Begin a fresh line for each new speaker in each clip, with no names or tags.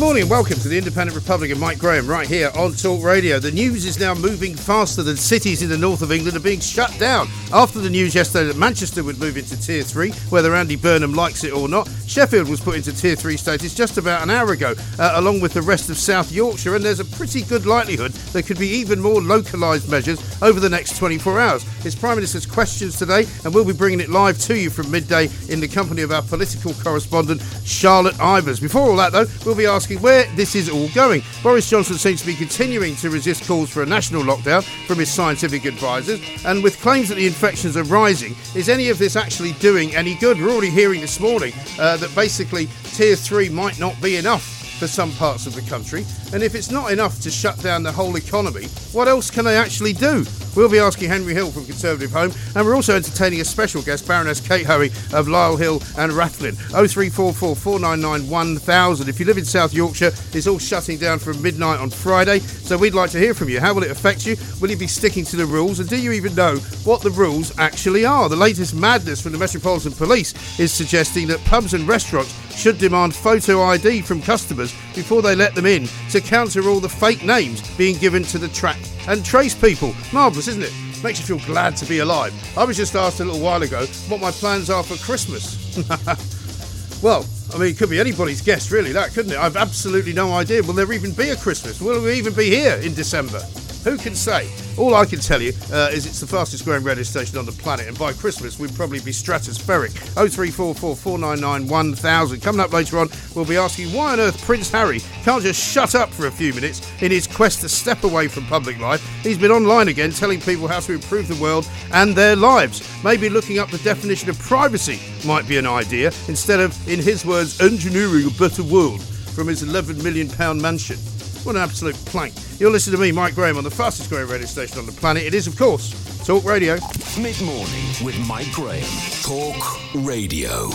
Good morning and welcome to the Independent Republic of Mike Graham right here on Talk Radio. The news is now moving faster than cities in the north of England are being shut down. After the news yesterday that Manchester would move into Tier 3, whether Andy Burnham likes it or not, Sheffield was put into Tier 3 status just about an hour ago, uh, along with the rest of South Yorkshire, and there's a pretty good likelihood there could be even more localised measures over the next 24 hours. It's Prime Minister's questions today, and we'll be bringing it live to you from midday in the company of our political correspondent, Charlotte Ivers. Before all that, though, we'll be asking where this is all going. Boris Johnson seems to be continuing to resist calls for a national lockdown from his scientific advisors, and with claims that the infections are rising, is any of this actually doing any good? We're already hearing this morning uh, that basically tier three might not be enough for some parts of the country. And if it's not enough to shut down the whole economy, what else can they actually do? We'll be asking Henry Hill from Conservative Home, and we're also entertaining a special guest, Baroness Kate Hoey of Lylehill and Rathlin. 0344 499 1000. If you live in South Yorkshire, it's all shutting down from midnight on Friday, so we'd like to hear from you. How will it affect you? Will you be sticking to the rules? And do you even know what the rules actually are? The latest madness from the Metropolitan Police is suggesting that pubs and restaurants should demand photo ID from customers before they let them in to counter all the fake names being given to the track and trace people. Marvellous, isn't it? Makes you feel glad to be alive. I was just asked a little while ago what my plans are for Christmas. well, I mean, it could be anybody's guess, really, that, couldn't it? I've absolutely no idea. Will there even be a Christmas? Will we even be here in December? Who can say? All I can tell you uh, is it's the fastest growing radio station on the planet, and by Christmas we'd probably be stratospheric. 0344 499 1000. Coming up later on, we'll be asking why on earth Prince Harry can't just shut up for a few minutes in his quest to step away from public life. He's been online again telling people how to improve the world and their lives. Maybe looking up the definition of privacy might be an idea, instead of, in his words, engineering a better world from his £11 million mansion. What an absolute plank. You're listening to me, Mike Graham, on the fastest growing radio station on the planet. It is, of course, Talk Radio.
Mid morning with Mike Graham. Talk Radio.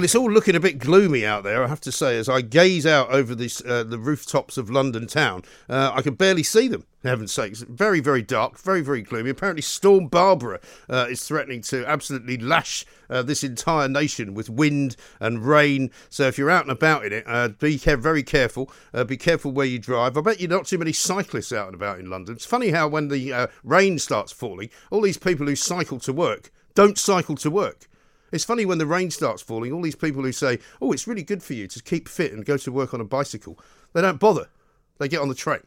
Well, it's all looking a bit gloomy out there, I have to say. As I gaze out over this, uh, the rooftops of London town, uh, I can barely see them. Heaven's sakes, very, very dark, very, very gloomy. Apparently, Storm Barbara uh, is threatening to absolutely lash uh, this entire nation with wind and rain. So, if you're out and about in it, uh, be care- very careful. Uh, be careful where you drive. I bet you're not too many cyclists out and about in London. It's funny how when the rain starts falling, all these people who cycle to work don't cycle to work. It's funny when the rain starts falling, all these people who say, oh, it's really good for you to keep fit and go to work on a bicycle, they don't bother. They get on the train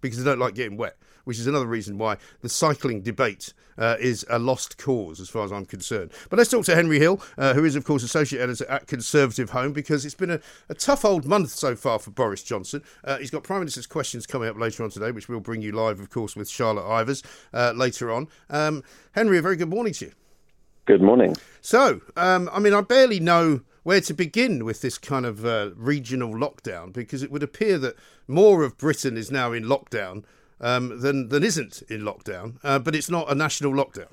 because they don't like getting wet, which is another reason why the cycling debate uh, is a lost cause as far as I'm concerned. But let's talk to Henry Hill, uh, who is, of course, Associate Editor at Conservative Home, because it's been a, a tough old month so far for Boris Johnson. Uh, he's got Prime Minister's questions coming up later on today, which we'll bring you live, of course, with Charlotte Ivers uh, later on. Um, Henry, a very good morning to you.
Good morning.
So, um, I mean, I barely know where to begin with this kind of uh, regional lockdown because it would appear that more of Britain is now in lockdown um, than than isn't in lockdown, uh, but it's not a national lockdown.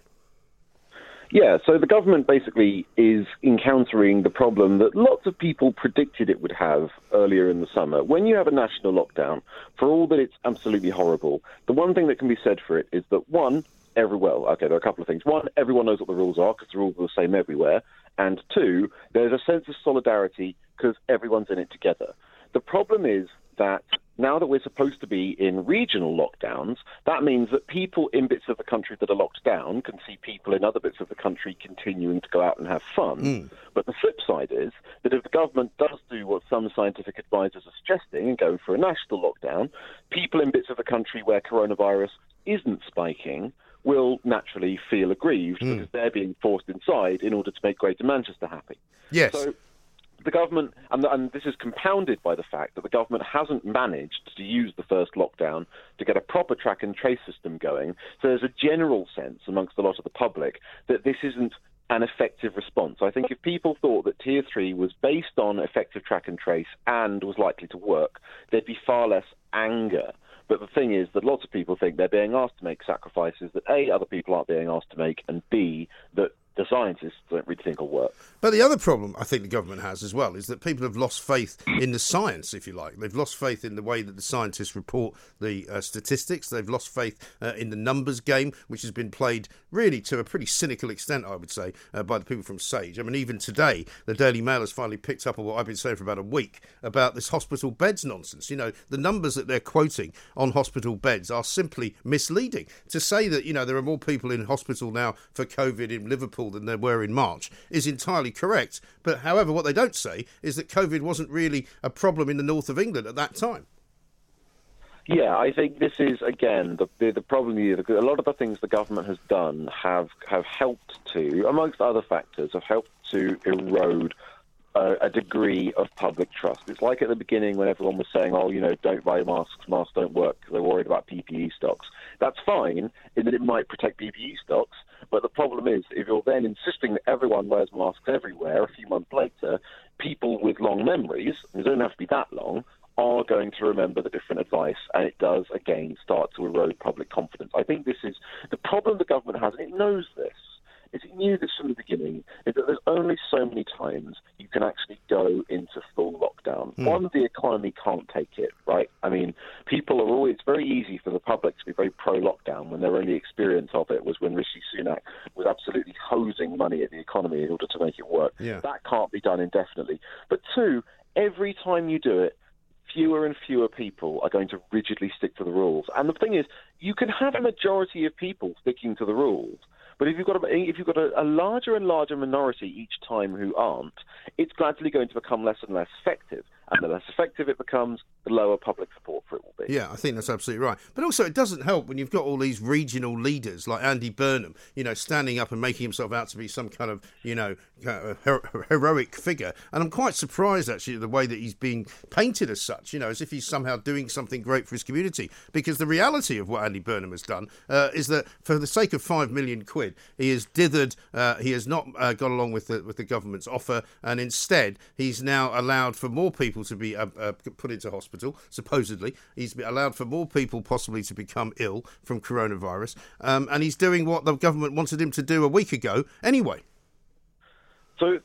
Yeah, so the government basically is encountering the problem that lots of people predicted it would have earlier in the summer. When you have a national lockdown, for all that it's absolutely horrible, the one thing that can be said for it is that one, every well, okay, there are a couple of things. One, everyone knows what the rules are because the rules are the same everywhere, and two, there's a sense of solidarity because everyone's in it together. The problem is that now that we're supposed to be in regional lockdowns, that means that people in bits of the country that are locked down can see people in other bits of the country continuing to go out and have fun.
Mm.
But the flip side is that if the government does do what some scientific advisors are suggesting and go for a national lockdown, people in bits of the country where coronavirus isn't spiking will naturally feel aggrieved
Mm.
because they're being forced inside in order to make Greater Manchester happy.
Yes.
So the government, and, and this is compounded by the fact that the government hasn't managed to use the first lockdown to get a proper track and trace system going. So there's a general sense amongst a lot of the public that this isn't an effective response. I think if people thought that tier three was based on effective track and trace and was likely to work, there'd be far less anger. But the thing is that lots of people think they're being asked to make sacrifices that A, other people aren't being asked to make, and B, that the scientists don't really think will work.
But the other problem I think the government has as well is that people have lost faith in the science, if you like. They've lost faith in the way that the scientists report the uh, statistics. They've lost faith uh, in the numbers game, which has been played really to a pretty cynical extent, I would say, uh, by the people from Sage. I mean, even today, the Daily Mail has finally picked up on what I've been saying for about a week about this hospital beds nonsense. You know, the numbers that they're quoting on hospital beds are simply misleading. To say that, you know, there are more people in hospital now for COVID in Liverpool than there were in March is entirely correct. But however, what they don't say is that COVID wasn't really a problem in the north of England at that time.
Yeah, I think this is again the the, the problem. A lot of the things the government has done have have helped to, amongst other factors, have helped to erode a, a, degree of public trust. It's like at the beginning when everyone was saying, "Oh, you know, don't buy masks. Masks don't work because they're worried about PPE stocks." That's fine in that it might protect PPE stocks, but the problem is if you're then insisting that everyone wears masks everywhere, a few months later, people with long memories, they don't have to be that long, are going to remember the different advice, and it does again start to erode public confidence. I think this is the problem the government has, and it knows this is it knew this from the beginning, is that there's only so many times you can actually go into full lockdown. Mm. One, the economy can't take it, right? I mean, people are always, it's very easy for the public to be very pro lockdown when their only experience of it was when Rishi Sunak was absolutely hosing money at the economy in order to make it work.
Yeah.
That can't be done indefinitely. But two, every time you do it, fewer and fewer people are going to rigidly stick to the rules. And the thing is, you can have a majority of people sticking to the rules, but if you've got a, if you've got a, a larger and larger minority each time who aren't, it's gradually going to become less and less effective. And the less effective it becomes, the lower public support for it will be.
Yeah, I think that's absolutely right. But also, it doesn't help when you've got all these regional leaders like Andy Burnham, you know, standing up and making himself out to be some kind of, you know, her- heroic figure. And I'm quite surprised, actually, the way that he's being painted as such, you know, as if he's somehow doing something great for his community. Because the reality of what Andy Burnham has done uh, is that for the sake of five million quid, he has dithered, uh, he has not uh, got along with the, with the government's offer, and instead, he's now allowed for more people people to be uh, uh, put into hospital, supposedly. He's allowed for more people possibly to become ill from coronavirus. Um, and he's doing what the government wanted him to do a week ago anyway.
So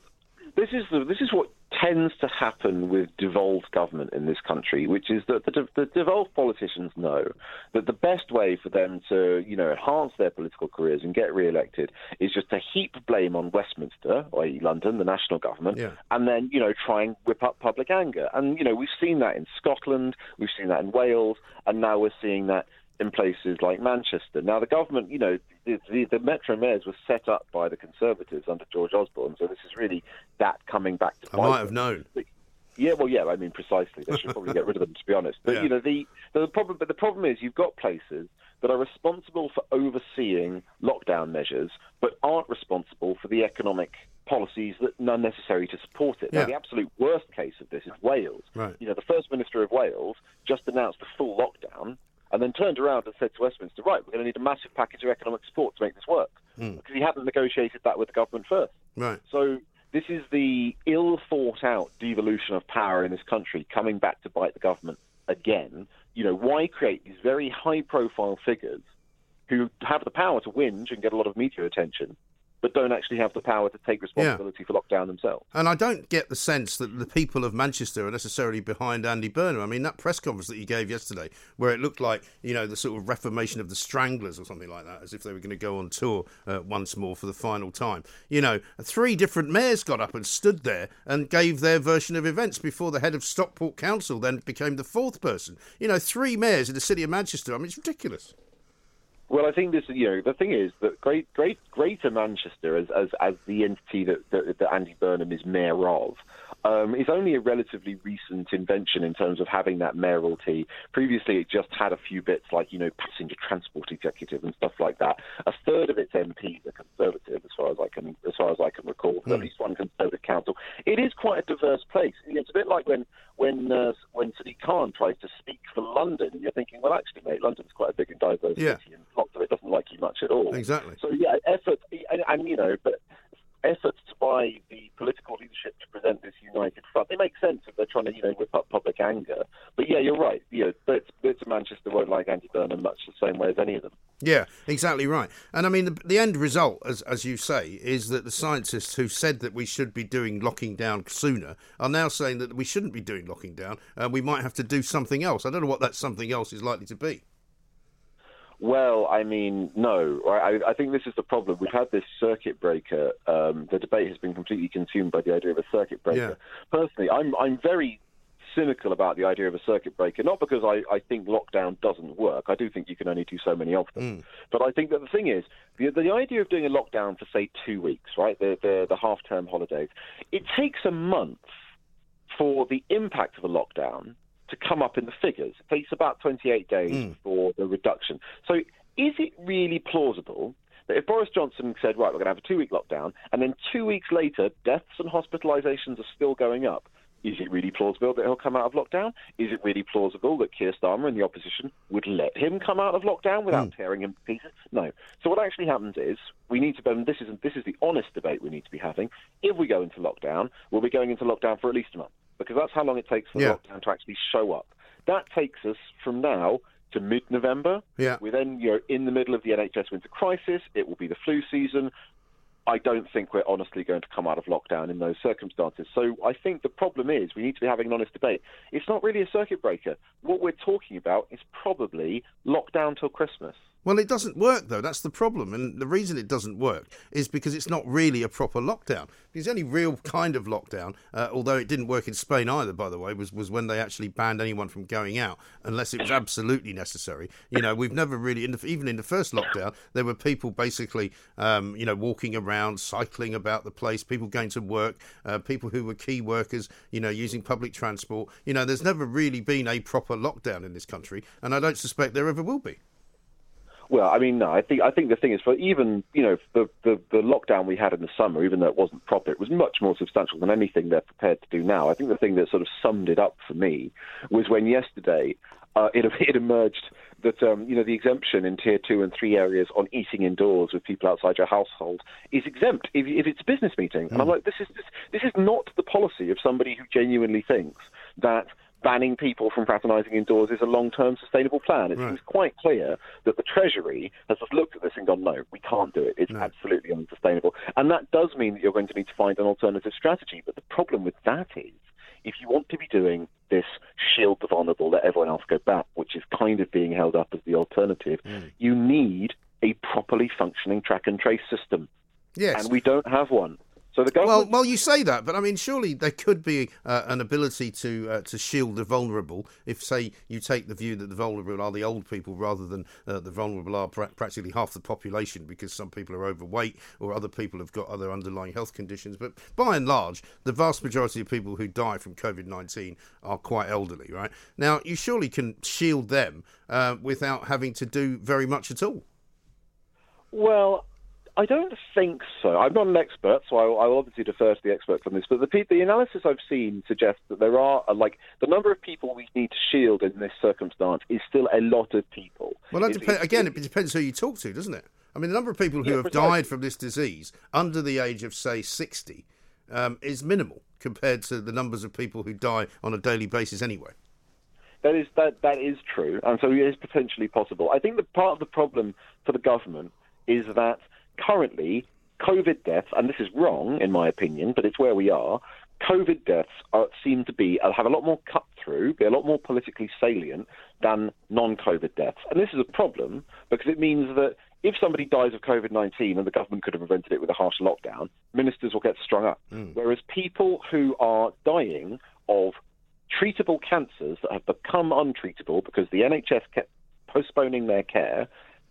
this is the, this is what tends to happen with devolved government in this country, which is that the, the, devolved politicians know that the best way for them to, you know, enhance their political careers and get re-elected is just to heap blame on Westminster, i.e. London, the national government,
yeah.
and then, you know, try and whip up public anger. And, you know, we've seen that in Scotland, we've seen that in Wales, and now we're seeing that in places like Manchester. Now, the government, you know, the, the, the, Metro Mayors were set up by the Conservatives under George Osborne, so this is really that coming back to.
I might have known.
Yeah, well, yeah, I mean, precisely. They should probably get rid of them, to be honest. But
yeah.
you know, the, the problem, but the problem is, you've got places that are responsible for overseeing lockdown measures, but aren't responsible for the economic policies that are necessary to support it.
Yeah.
Now, the absolute worst case of this is Wales.
Right.
You know, the First Minister of Wales just announced a full lockdown and then turned around and said to Westminster, right, we're going to need a massive package of economic support to make this work.
Mm.
Because he hadn't negotiated that with the government first.
Right.
So this is the ill thought out devolution of power in this country coming back to bite the government again. You know, why create these very high profile figures who have the power to whinge and get a lot of media attention but don't actually have the power to take responsibility yeah. for lockdown themselves.
And I don't get the sense that the people of Manchester are necessarily behind Andy Burnham. I mean, that press conference that he gave yesterday, where it looked like, you know, the sort of reformation of the Stranglers or something like that, as if they were going to go on tour uh, once more for the final time. You know, three different mayors got up and stood there and gave their version of events before the head of Stockport Council then became the fourth person. You know, three mayors in the city of Manchester. I mean, it's ridiculous.
Well, I think this, you know, the thing is that great, great, Greater Manchester, as as, as the entity that, that, that Andy Burnham is mayor of, um, is only a relatively recent invention in terms of having that mayoralty. Previously, it just had a few bits like, you know, passenger transport executive and stuff like that. A third of its MPs are conservative, as far as I can, as far as I can recall. Mm. At least one conservative council. It is quite a diverse place. It's a bit like when when uh, when Sadiq Khan tries to speak for London. You're thinking, well, actually, mate, London's quite a big and diverse
yeah.
city, and lots of it doesn't like you much at all.
Exactly.
So yeah, effort, and, and you know, but efforts by the political leadership to present this united front. They make sense if they're trying to, you know, whip up public anger. But yeah, you're right. You know, bits, bits of Manchester won't like Andy Burnham much the same way as any of them.
Yeah, exactly right. And I mean, the, the end result, as as you say, is that the scientists who said that we should be doing locking down sooner are now saying that we shouldn't be doing locking down. and we might have to do something else. I don't know what that something else is likely to be.
Well, I mean, no. I, I, think this is the problem. We've had this circuit breaker. Um, the debate has been completely consumed by the idea of a circuit breaker. Yeah. Personally, I'm I'm very cynical about the idea of a circuit breaker, not because I, I think lockdown doesn't work. I do think you can only do so many of them. Mm. But I think that the thing is, the, the idea of doing a lockdown for, say, two weeks, right, the, the, the half term holidays, it takes a month for the impact of a lockdown to come up in the figures. It takes about 28 days mm. for the reduction. So is it really plausible that if Boris Johnson said, right, we're going to have a two week lockdown, and then two weeks later, deaths and hospitalizations are still going up, is it really plausible that he'll come out of lockdown? Is it really plausible that Keir Starmer and the opposition would let him come out of lockdown without mm. tearing him to pieces? No. So what actually happens is we need to. This is this is the honest debate we need to be having. If we go into lockdown, we'll be going into lockdown for at least a month because that's how long it takes for yeah. lockdown to actually show up. That takes us from now to mid-November.
Yeah.
We then you're in the middle of the NHS winter crisis. It will be the flu season. I don't think we're honestly going to come out of lockdown in those circumstances. So I think the problem is we need to be having an honest debate. It's not really a circuit breaker. What we're talking about is probably lockdown till Christmas.
Well, it doesn't work though. That's the problem, and the reason it doesn't work is because it's not really a proper lockdown. The only real kind of lockdown, uh, although it didn't work in Spain either, by the way, was was when they actually banned anyone from going out unless it was absolutely necessary. You know, we've never really, in the, even in the first lockdown, there were people basically, um, you know, walking around, cycling about the place, people going to work, uh, people who were key workers, you know, using public transport. You know, there's never really been a proper lockdown in this country, and I don't suspect there ever will be.
Well, I mean, no. I think I think the thing is, for even you know the, the the lockdown we had in the summer, even though it wasn't proper, it was much more substantial than anything they're prepared to do now. I think the thing that sort of summed it up for me was when yesterday uh, it, it emerged that um, you know the exemption in tier two and three areas on eating indoors with people outside your household is exempt if, if it's a business meeting. Mm. And I'm hmm. like, this is this, this is not the policy of somebody who genuinely thinks that banning people from fraternising indoors is a long-term sustainable plan. It right. seems quite clear that the Treasury has just looked at this and gone, no, we can't do it. It's no. absolutely unsustainable. And that does mean that you're going to need to find an alternative strategy. But the problem with that is, if you want to be doing this shield the vulnerable, let everyone else go back, which is kind of being held up as the alternative, mm. you need a properly functioning track and trace system.
Yes.
And we don't have one.
So the government. Well, well, you say that, but I mean, surely there could be uh, an ability to uh, to shield the vulnerable. If, say, you take the view that the vulnerable are the old people rather than uh, the vulnerable are pra- practically half the population because some people are overweight or other people have got other underlying health conditions. But by and large, the vast majority of people who die from COVID nineteen are quite elderly, right? Now, you surely can shield them uh, without having to do very much at all.
Well, I don't think so. I'm not an expert, so I, will obviously defer to the experts on this. But the, the analysis I've seen suggests that there are uh, like the number of people we need to shield in this circumstance is still a lot of people.
Well, that dep- again, it depends who you talk to, doesn't it? I mean, the number of people who yeah, have precisely. died from this disease under the age of say 60 um, is minimal compared to the numbers of people who die on a daily basis anyway.
That is that that is true, and so it is potentially possible. I think that part of the problem for the government is that currently, COVID deaths, and this is wrong in my opinion, but it's where we are. COVID deaths are, seem to be have a lot more cut through, be a lot more politically salient than non-COVID deaths, and this is a problem because it means that if somebody dies of COVID 19 and the government could have prevented it with a harsh lockdown, ministers will get strung up. Mm. Whereas people who are dying of treatable cancers that have become untreatable because the NHS kept postponing their care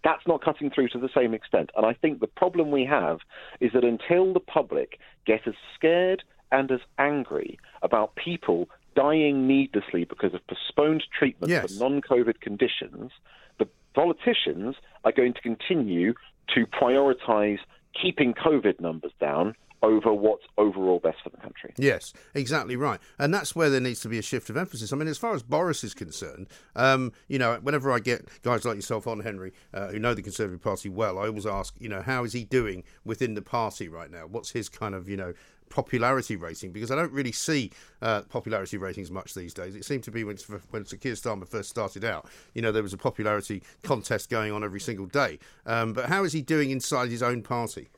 that's not cutting through to the same extent. And I think the problem we have is that until the public get as scared and as angry about people dying needlessly because of postponed treatment yes. for non COVID conditions, the politicians are going to continue to prioritize keeping COVID numbers down over what's overall best for the country.
Yes, exactly right. And that's where there needs to be a shift of emphasis. I mean, as far as Boris is concerned, um, you know, whenever I get guys like yourself on, Henry, uh, who know the Conservative Party well, I always ask, you know, how is he doing within the party right now? What's his kind of, you know, popularity rating because I don't really see uh, popularity ratings much these days. It seemed to be when when Sir Keir Starmer first started out, you know, there was a popularity contest going on every single day. Um, but how is he doing inside his own party?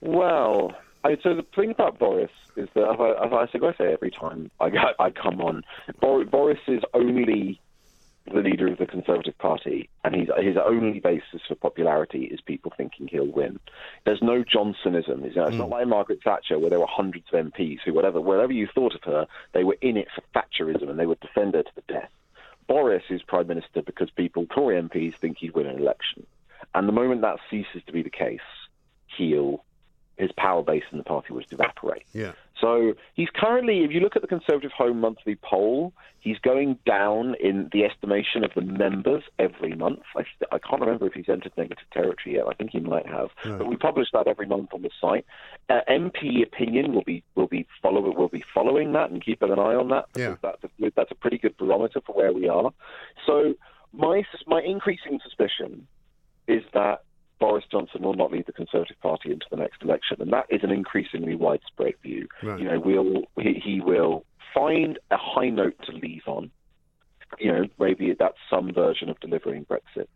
Well, I, so the thing about Boris is that, as I, as I, say every time I, I come on, Boris is only the leader of the Conservative Party, and his his only basis for popularity is people thinking he'll win. There's no Johnsonism. It's, mm. not like Margaret Thatcher, where there were hundreds of MPs who, whatever whatever you thought of her, they were in it for Thatcherism and they would defend her to the death. Boris is prime minister because people, Tory MPs, think he'd win an election, and the moment that ceases to be the case, he'll his power base in the party was to evaporate.
Yeah.
So he's currently, if you look at the Conservative Home monthly poll, he's going down in the estimation of the members every month. I, I can't remember if he's entered negative territory yet. I think he might have, no. but we publish that every month on the site. Uh, MP opinion will be will be follow will be following that and keeping an eye on that.
Yeah.
That's a, that's a pretty good barometer for where we are. So my my increasing suspicion is that Boris Johnson will not lead the Conservative Party into the next election, and that is an increasingly widespread view.
Right.
You know, we'll, he, he will find a high note to leave on. You know, maybe that's some version of delivering Brexit,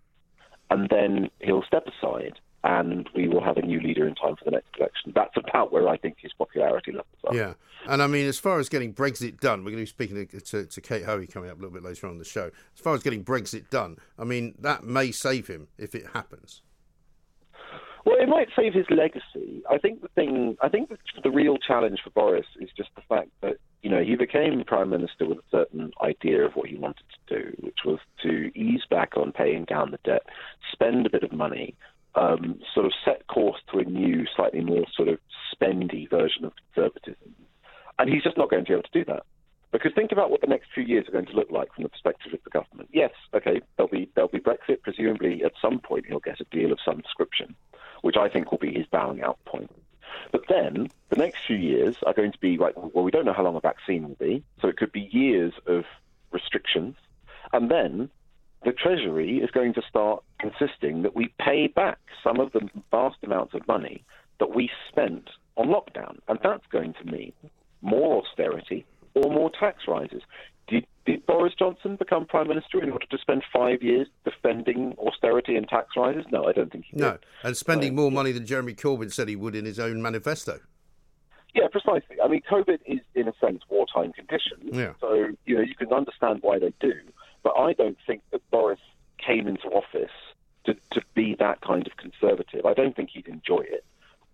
and then he'll step aside, and we will have a new leader in time for the next election. That's about where I think his popularity levels are.
Yeah, and I mean, as far as getting Brexit done, we're going to be speaking to, to, to Kate Hoey coming up a little bit later on the show. As far as getting Brexit done, I mean, that may save him if it happens.
Well, it might save his legacy. I think the thing, I think the, real challenge for Boris is just the fact that you know he became prime minister with a certain idea of what he wanted to do, which was to ease back on paying down the debt, spend a bit of money, um, sort of set course to a new, slightly more sort of spendy version of conservatism, and he's just not going to be able to do that. Because think about what the next few years are going to look like from the perspective of the government. Yes, okay, there'll be there'll be Brexit. Presumably, at some point, he'll get a deal of some description which I think will be his bowing out point. But then the next few years are going to be like, well, we don't know how long a vaccine will be, so it could be years of restrictions. And then the Treasury is going to start insisting that we pay back some of the vast amounts of money that we spent on lockdown. And that's going to mean more austerity or more tax rises. Did, Boris Johnson become prime minister in order to spend five years defending austerity and tax rises? No, I don't think he did.
No, and spending more money than Jeremy Corbyn said he would in his own manifesto.
Yeah, precisely. I mean, COVID is, in a sense, wartime conditions.
Yeah.
So, you know, you can understand why they do. But I don't think that Boris came into office to, to be that kind of conservative. I don't think he'd enjoy it.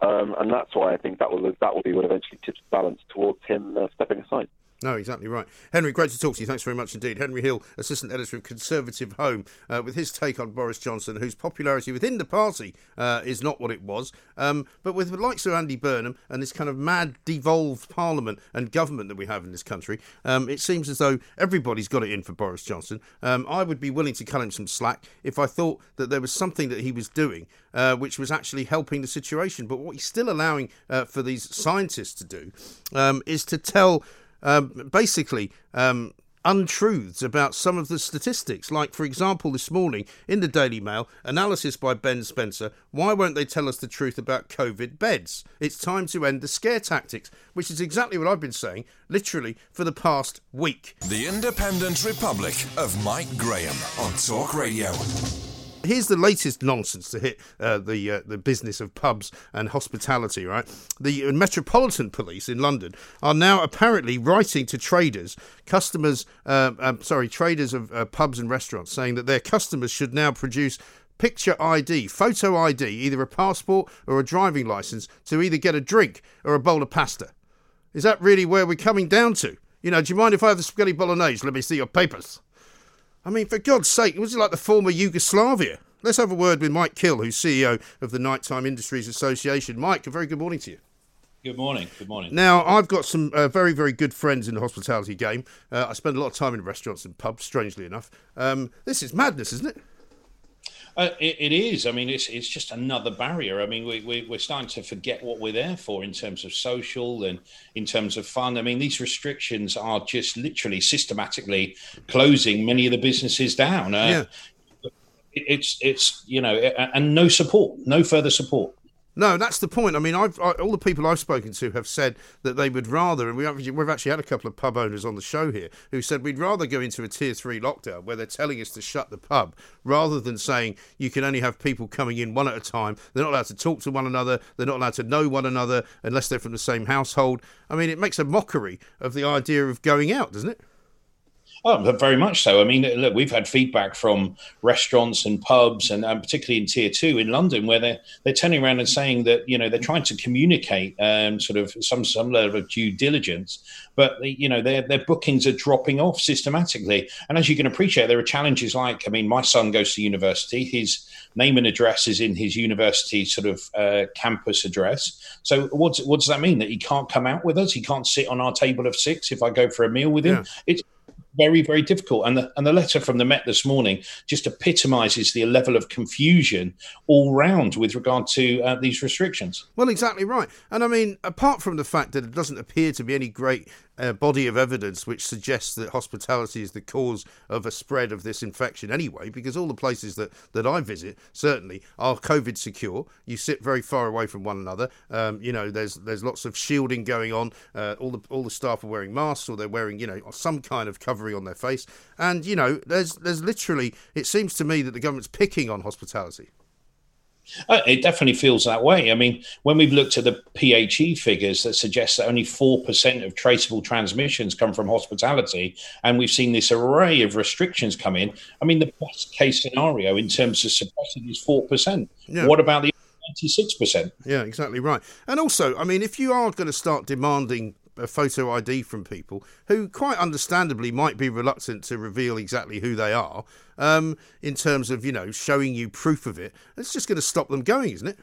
Um, and that's why I think that will that will be what eventually tips the balance towards him uh, stepping aside.
No, exactly right. Henry, great to talk to you. Thanks very much indeed. Henry Hill, Assistant Editor of Conservative Home, uh, with his take on Boris Johnson, whose popularity within the party uh, is not what it was. Um, but with the likes of Andy Burnham and this kind of mad, devolved parliament and government that we have in this country, um, it seems as though everybody's got it in for Boris Johnson. Um, I would be willing to cut him some slack if I thought that there was something that he was doing uh, which was actually helping the situation. But what he's still allowing uh, for these scientists to do um, is to tell um, basically um, untruths about some of the statistics. Like, for example, this morning in the Daily Mail, analysis by Ben Spencer why won't they tell us the truth about COVID beds? It's time to end the scare tactics, which is exactly what I've been saying, literally, for the past week.
The Independent Republic of Mike Graham on Talk Radio
here's the latest nonsense to hit uh, the uh, the business of pubs and hospitality. Right, the Metropolitan Police in London are now apparently writing to traders, customers, uh, um, sorry, traders of uh, pubs and restaurants, saying that their customers should now produce picture ID, photo ID, either a passport or a driving license, to either get a drink or a bowl of pasta. Is that really where we're coming down to? You know, do you mind if I have the spaghetti bolognese? Let me see your papers. I mean, for God's sake, it was it like the former Yugoslavia? Let's have a word with Mike Kill, who's CEO of the Nighttime Industries Association. Mike, a very good morning to you.
Good morning. Good morning.
Now, I've got some uh, very, very good friends in the hospitality game. Uh, I spend a lot of time in restaurants and pubs, strangely enough. Um, this is madness, isn't it?
Uh, it, it is. I mean, it's it's just another barrier. I mean, we, we, we're starting to forget what we're there for in terms of social and in terms of fun. I mean, these restrictions are just literally systematically closing many of the businesses down. Uh, yeah. It's it's you know, and no support, no further support.
No, that's the point. I mean, I've, I, all the people I've spoken to have said that they would rather, and we have, we've actually had a couple of pub owners on the show here who said we'd rather go into a tier three lockdown where they're telling us to shut the pub rather than saying you can only have people coming in one at a time. They're not allowed to talk to one another. They're not allowed to know one another unless they're from the same household. I mean, it makes a mockery of the idea of going out, doesn't it?
Oh, very much so. I mean, look, we've had feedback from restaurants and pubs, and, and particularly in tier two in London, where they're they're turning around and saying that you know they're trying to communicate um, sort of some some level of due diligence, but you know their their bookings are dropping off systematically. And as you can appreciate, there are challenges like I mean, my son goes to university. His name and address is in his university sort of uh, campus address. So what what does that mean? That he can't come out with us? He can't sit on our table of six if I go for a meal with him? Yeah. It's very, very difficult. And the, and the letter from the Met this morning just epitomises the level of confusion all round with regard to uh, these restrictions.
Well, exactly right. And I mean, apart from the fact that it doesn't appear to be any great a body of evidence which suggests that hospitality is the cause of a spread of this infection anyway, because all the places that, that I visit certainly are COVID secure. You sit very far away from one another. Um, you know, there's there's lots of shielding going on. Uh, all the all the staff are wearing masks or they're wearing you know some kind of covering on their face. And you know, there's there's literally it seems to me that the government's picking on hospitality.
Uh, it definitely feels that way. I mean, when we've looked at the PHE figures that suggest that only 4% of traceable transmissions come from hospitality, and we've seen this array of restrictions come in, I mean, the best case scenario in terms of suppressing is 4%. Yeah. What about the 96%?
Yeah, exactly right. And also, I mean, if you are going to start demanding a photo ID from people who, quite understandably, might be reluctant to reveal exactly who they are. Um, in terms of you know showing you proof of it, it's just going to stop them going, isn't it?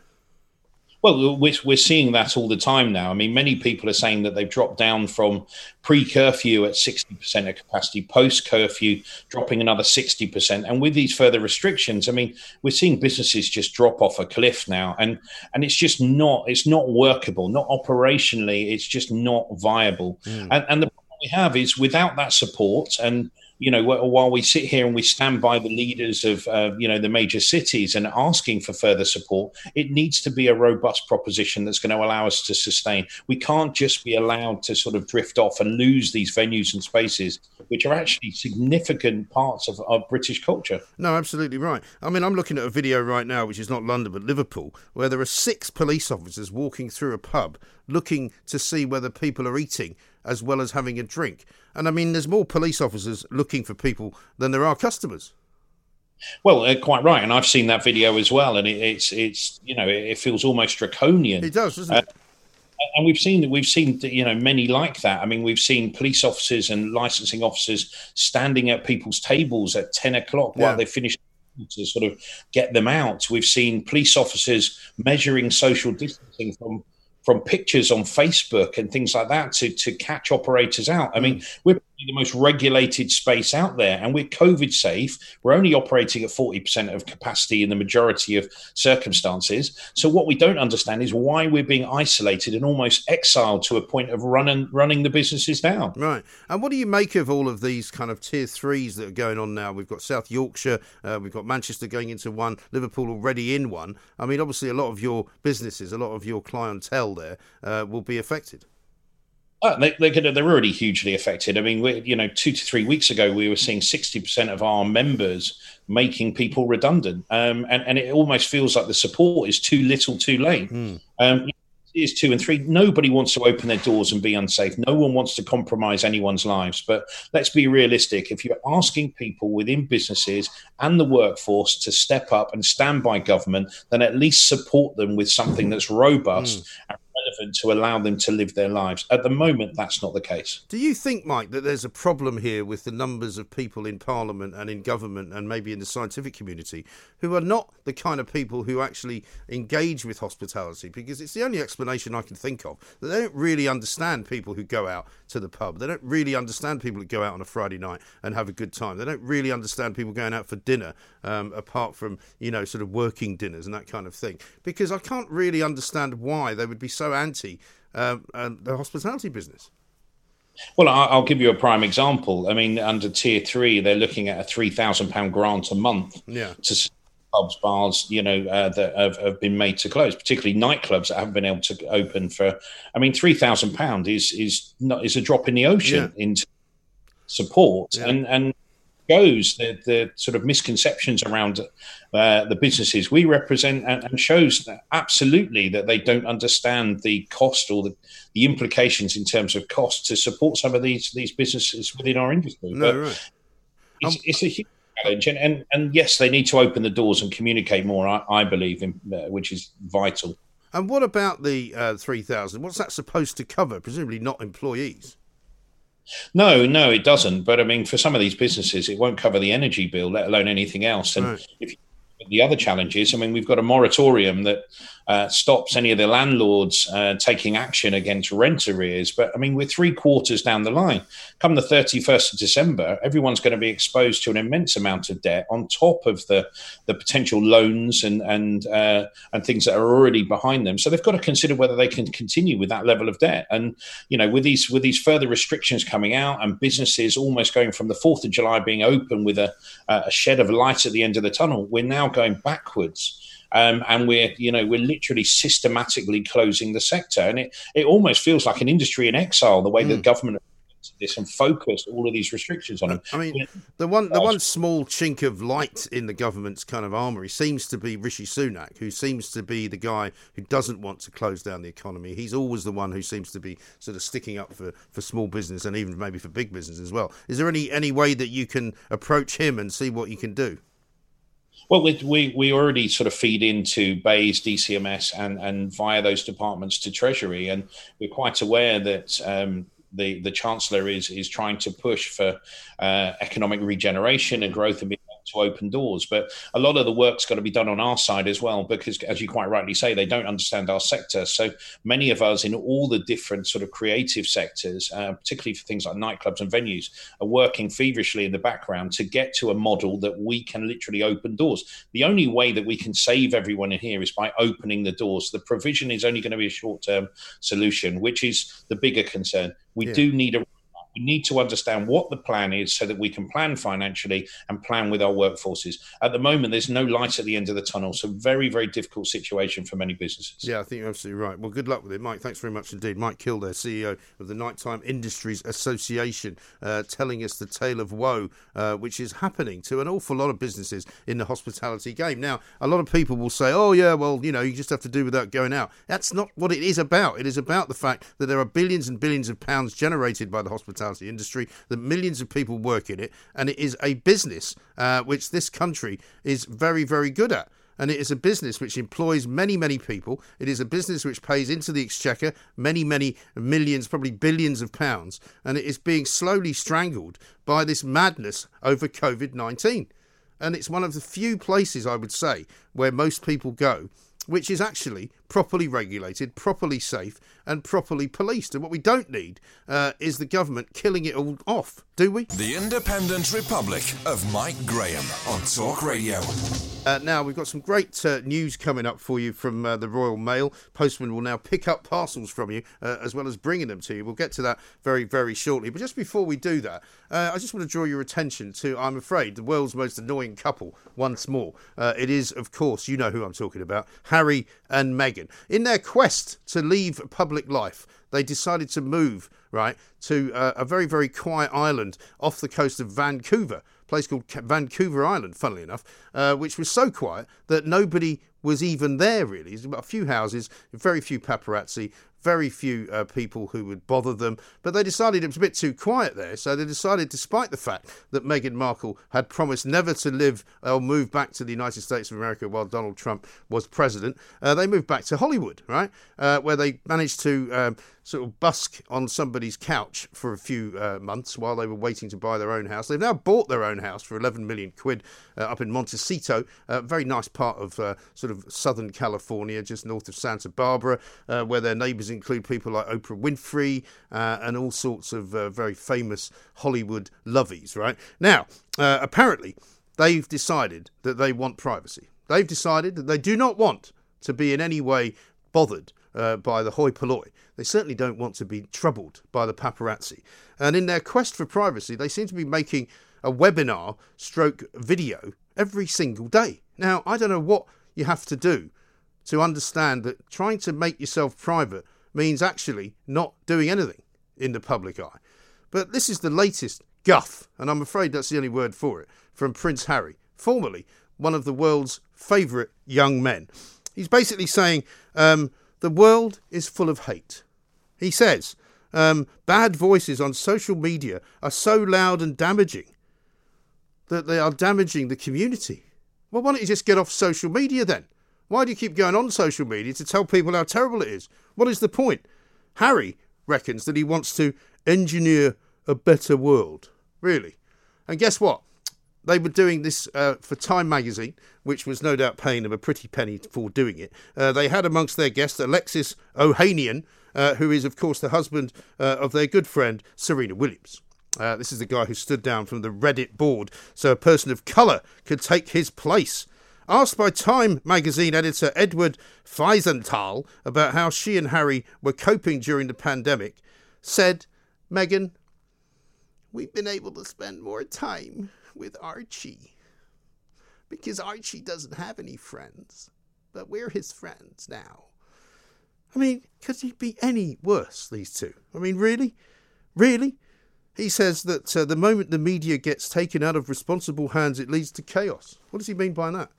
Well, we're, we're seeing that all the time now. I mean, many people are saying that they've dropped down from pre curfew at 60% of capacity, post curfew dropping another 60%. And with these further restrictions, I mean, we're seeing businesses just drop off a cliff now. And, and it's just not, it's not workable, not operationally, it's just not viable. Mm. And, and the problem we have is without that support and you know, while we sit here and we stand by the leaders of, uh, you know, the major cities and asking for further support, it needs to be a robust proposition that's going to allow us to sustain. We can't just be allowed to sort of drift off and lose these venues and spaces, which are actually significant parts of, of British culture.
No, absolutely right. I mean, I'm looking at a video right now, which is not London, but Liverpool, where there are six police officers walking through a pub looking to see whether people are eating as well as having a drink. And I mean, there's more police officers looking for people than there are customers.
Well, uh, quite right, and I've seen that video as well, and it, it's it's you know it, feels almost draconian.
It does, doesn't it? Uh,
and we've seen that we've seen you know many like that. I mean, we've seen police officers and licensing officers standing at people's tables at ten o'clock yeah. while they finish to sort of get them out. We've seen police officers measuring social distancing from from pictures on Facebook and things like that to, to catch operators out. I mean, mm. we're the most regulated space out there and we're COVID safe. We're only operating at 40% of capacity in the majority of circumstances. So, what we don't understand is why we're being isolated and almost exiled to a point of running, running the businesses down.
Right. And what do you make of all of these kind of tier threes that are going on now? We've got South Yorkshire, uh, we've got Manchester going into one, Liverpool already in one. I mean, obviously, a lot of your businesses, a lot of your clientele there uh, will be affected.
Oh, they, they could, they're already hugely affected. I mean, we, you know, two to three weeks ago, we were seeing 60% of our members making people redundant. Um, and, and it almost feels like the support is too little, too late. Mm. Um, is two and three. Nobody wants to open their doors and be unsafe. No one wants to compromise anyone's lives. But let's be realistic. If you're asking people within businesses and the workforce to step up and stand by government, then at least support them with something that's robust mm. and relevant to allow them to live their lives. At the moment, that's not the case.
Do you think, Mike, that there's a problem here with the numbers of people in Parliament and in government and maybe in the scientific community who are not the kind of people who actually engage with hospitality? Because it's the only explanation I can think of that they don't really understand people who go out to the pub. They don't really understand people who go out on a Friday night and have a good time. They don't really understand people going out for dinner, um, apart from, you know, sort of working dinners and that kind of thing. Because I can't really understand why they would be so anti uh, uh, the hospitality business.
Well, I'll give you a prime example. I mean, under tier three, they're looking at a three thousand pound grant a month
yeah.
to pubs, bars, you know, uh, that have, have, been made to close, particularly nightclubs that haven't been able to open for. I mean, three thousand pound is is not is a drop in the ocean yeah. into support, yeah. and and shows the, the sort of misconceptions around uh, the businesses we represent and, and, shows that absolutely that they don't understand the cost or the, the implications in terms of cost to support some of these these businesses within our industry.
No, but right.
it's, um, it's, a huge challenge, and, and, and yes, they need to open the doors and communicate more. I, I believe, in, uh, which is vital.
And what about the uh, three thousand? What's that supposed to cover? Presumably not employees.
No, no, it doesn't. But I mean, for some of these businesses, it won't cover the energy bill, let alone anything else. And right. if you the other challenge is, I mean, we've got a moratorium that uh, stops any of the landlords uh, taking action against rent arrears. But I mean, we're three quarters down the line. Come the 31st of December, everyone's going to be exposed to an immense amount of debt on top of the, the potential loans and and uh, and things that are already behind them. So they've got to consider whether they can continue with that level of debt. And you know, with these with these further restrictions coming out and businesses almost going from the 4th of July being open with a, a shed of light at the end of the tunnel, we're now going backwards. Um, and we're you know we're literally systematically closing the sector, and it it almost feels like an industry in exile the way mm. that government this and focus all of these restrictions on them.
I mean, the one the one small chink of light in the government's kind of armory seems to be Rishi Sunak, who seems to be the guy who doesn't want to close down the economy. He's always the one who seems to be sort of sticking up for, for small business and even maybe for big business as well. Is there any any way that you can approach him and see what you can do?
Well, we, we, we already sort of feed into BEIS, DCMS, and, and via those departments to Treasury, and we're quite aware that um, the the Chancellor is is trying to push for uh, economic regeneration and growth to open doors. But a lot of the work's got to be done on our side as well, because as you quite rightly say, they don't understand our sector. So many of us in all the different sort of creative sectors, uh, particularly for things like nightclubs and venues, are working feverishly in the background to get to a model that we can literally open doors. The only way that we can save everyone in here is by opening the doors. The provision is only going to be a short term solution, which is the bigger concern. We yeah. do need a we need to understand what the plan is so that we can plan financially and plan with our workforces. At the moment, there's no light at the end of the tunnel, so very, very difficult situation for many businesses.
Yeah, I think you're absolutely right. Well, good luck with it, Mike. Thanks very much indeed. Mike Kildare, CEO of the Nighttime Industries Association, uh, telling us the tale of woe uh, which is happening to an awful lot of businesses in the hospitality game. Now, a lot of people will say, "Oh, yeah, well, you know, you just have to do without going out." That's not what it is about. It is about the fact that there are billions and billions of pounds generated by the hospitality hospitality industry, that millions of people work in it, and it is a business uh, which this country is very, very good at. And it is a business which employs many, many people. It is a business which pays into the exchequer many, many millions, probably billions of pounds. And it is being slowly strangled by this madness over COVID 19. And it's one of the few places, I would say, where most people go which is actually properly regulated, properly safe, and properly policed. And what we don't need uh, is the government killing it all off, do we?
The Independent Republic of Mike Graham on Talk Radio.
Uh, now, we've got some great uh, news coming up for you from uh, the Royal Mail. Postman will now pick up parcels from you uh, as well as bringing them to you. We'll get to that very, very shortly. But just before we do that, uh, I just want to draw your attention to, I'm afraid, the world's most annoying couple once more. it is, of course, you know who I'm talking about Harry and Meghan. In their quest to leave public life, they decided to move right to uh, a very very quiet island off the coast of Vancouver, a place called Vancouver Island, funnily enough, uh, which was so quiet that nobody was even there really. A few houses, very few paparazzi, very few uh, people who would bother them. But they decided it was a bit too quiet there, so they decided, despite the fact that Meghan Markle had promised never to live or move back to the United States of America while Donald Trump was president, uh, they moved back to Hollywood, right, uh, where they managed to um, sort of busk on somebody's couch for a few uh, months while they were waiting to buy their own house. They've now bought their own house for 11 million quid uh, up in Montecito, a very nice part of uh, sort of southern California, just north of Santa Barbara, uh, where their neighbours include people like Oprah Winfrey uh, and all sorts of uh, very famous Hollywood lovies, right? Now, apparently, they've decided that they want privacy. They've decided that they do not want to be in any way bothered uh, by the hoi polloi. They certainly don't want to be troubled by the paparazzi. And in their quest for privacy, they seem to be making a webinar stroke video every single day. Now, I don't know what you have to do to understand that trying to make yourself private means actually not doing anything in the public eye. But this is the latest guff, and I'm afraid that's the only word for it, from Prince Harry, formerly one of the world's favourite young men. He's basically saying, um, the world is full of hate. He says, um, bad voices on social media are so loud and damaging that they are damaging the community. Well, why don't you just get off social media then? Why do you keep going on social media to tell people how terrible it is? What is the point? Harry reckons that he wants to engineer a better world. Really? And guess what? They were doing this uh, for Time magazine, which was no doubt paying them a pretty penny for doing it. Uh, they had amongst their guests Alexis Ohanian, uh, who is, of course, the husband uh, of their good friend Serena Williams. Uh, this is the guy who stood down from the Reddit board so a person of colour could take his place. Asked by Time magazine editor Edward Felsenthal about how she and Harry were coping during the pandemic, said, Meghan, we've been able to spend more time with Archie. Because Archie doesn't have any friends, but we're his friends now. I mean, could he be any worse, these two? I mean, really? Really? He says that uh, the moment the media gets taken out of responsible hands, it leads to chaos. What does he mean by that?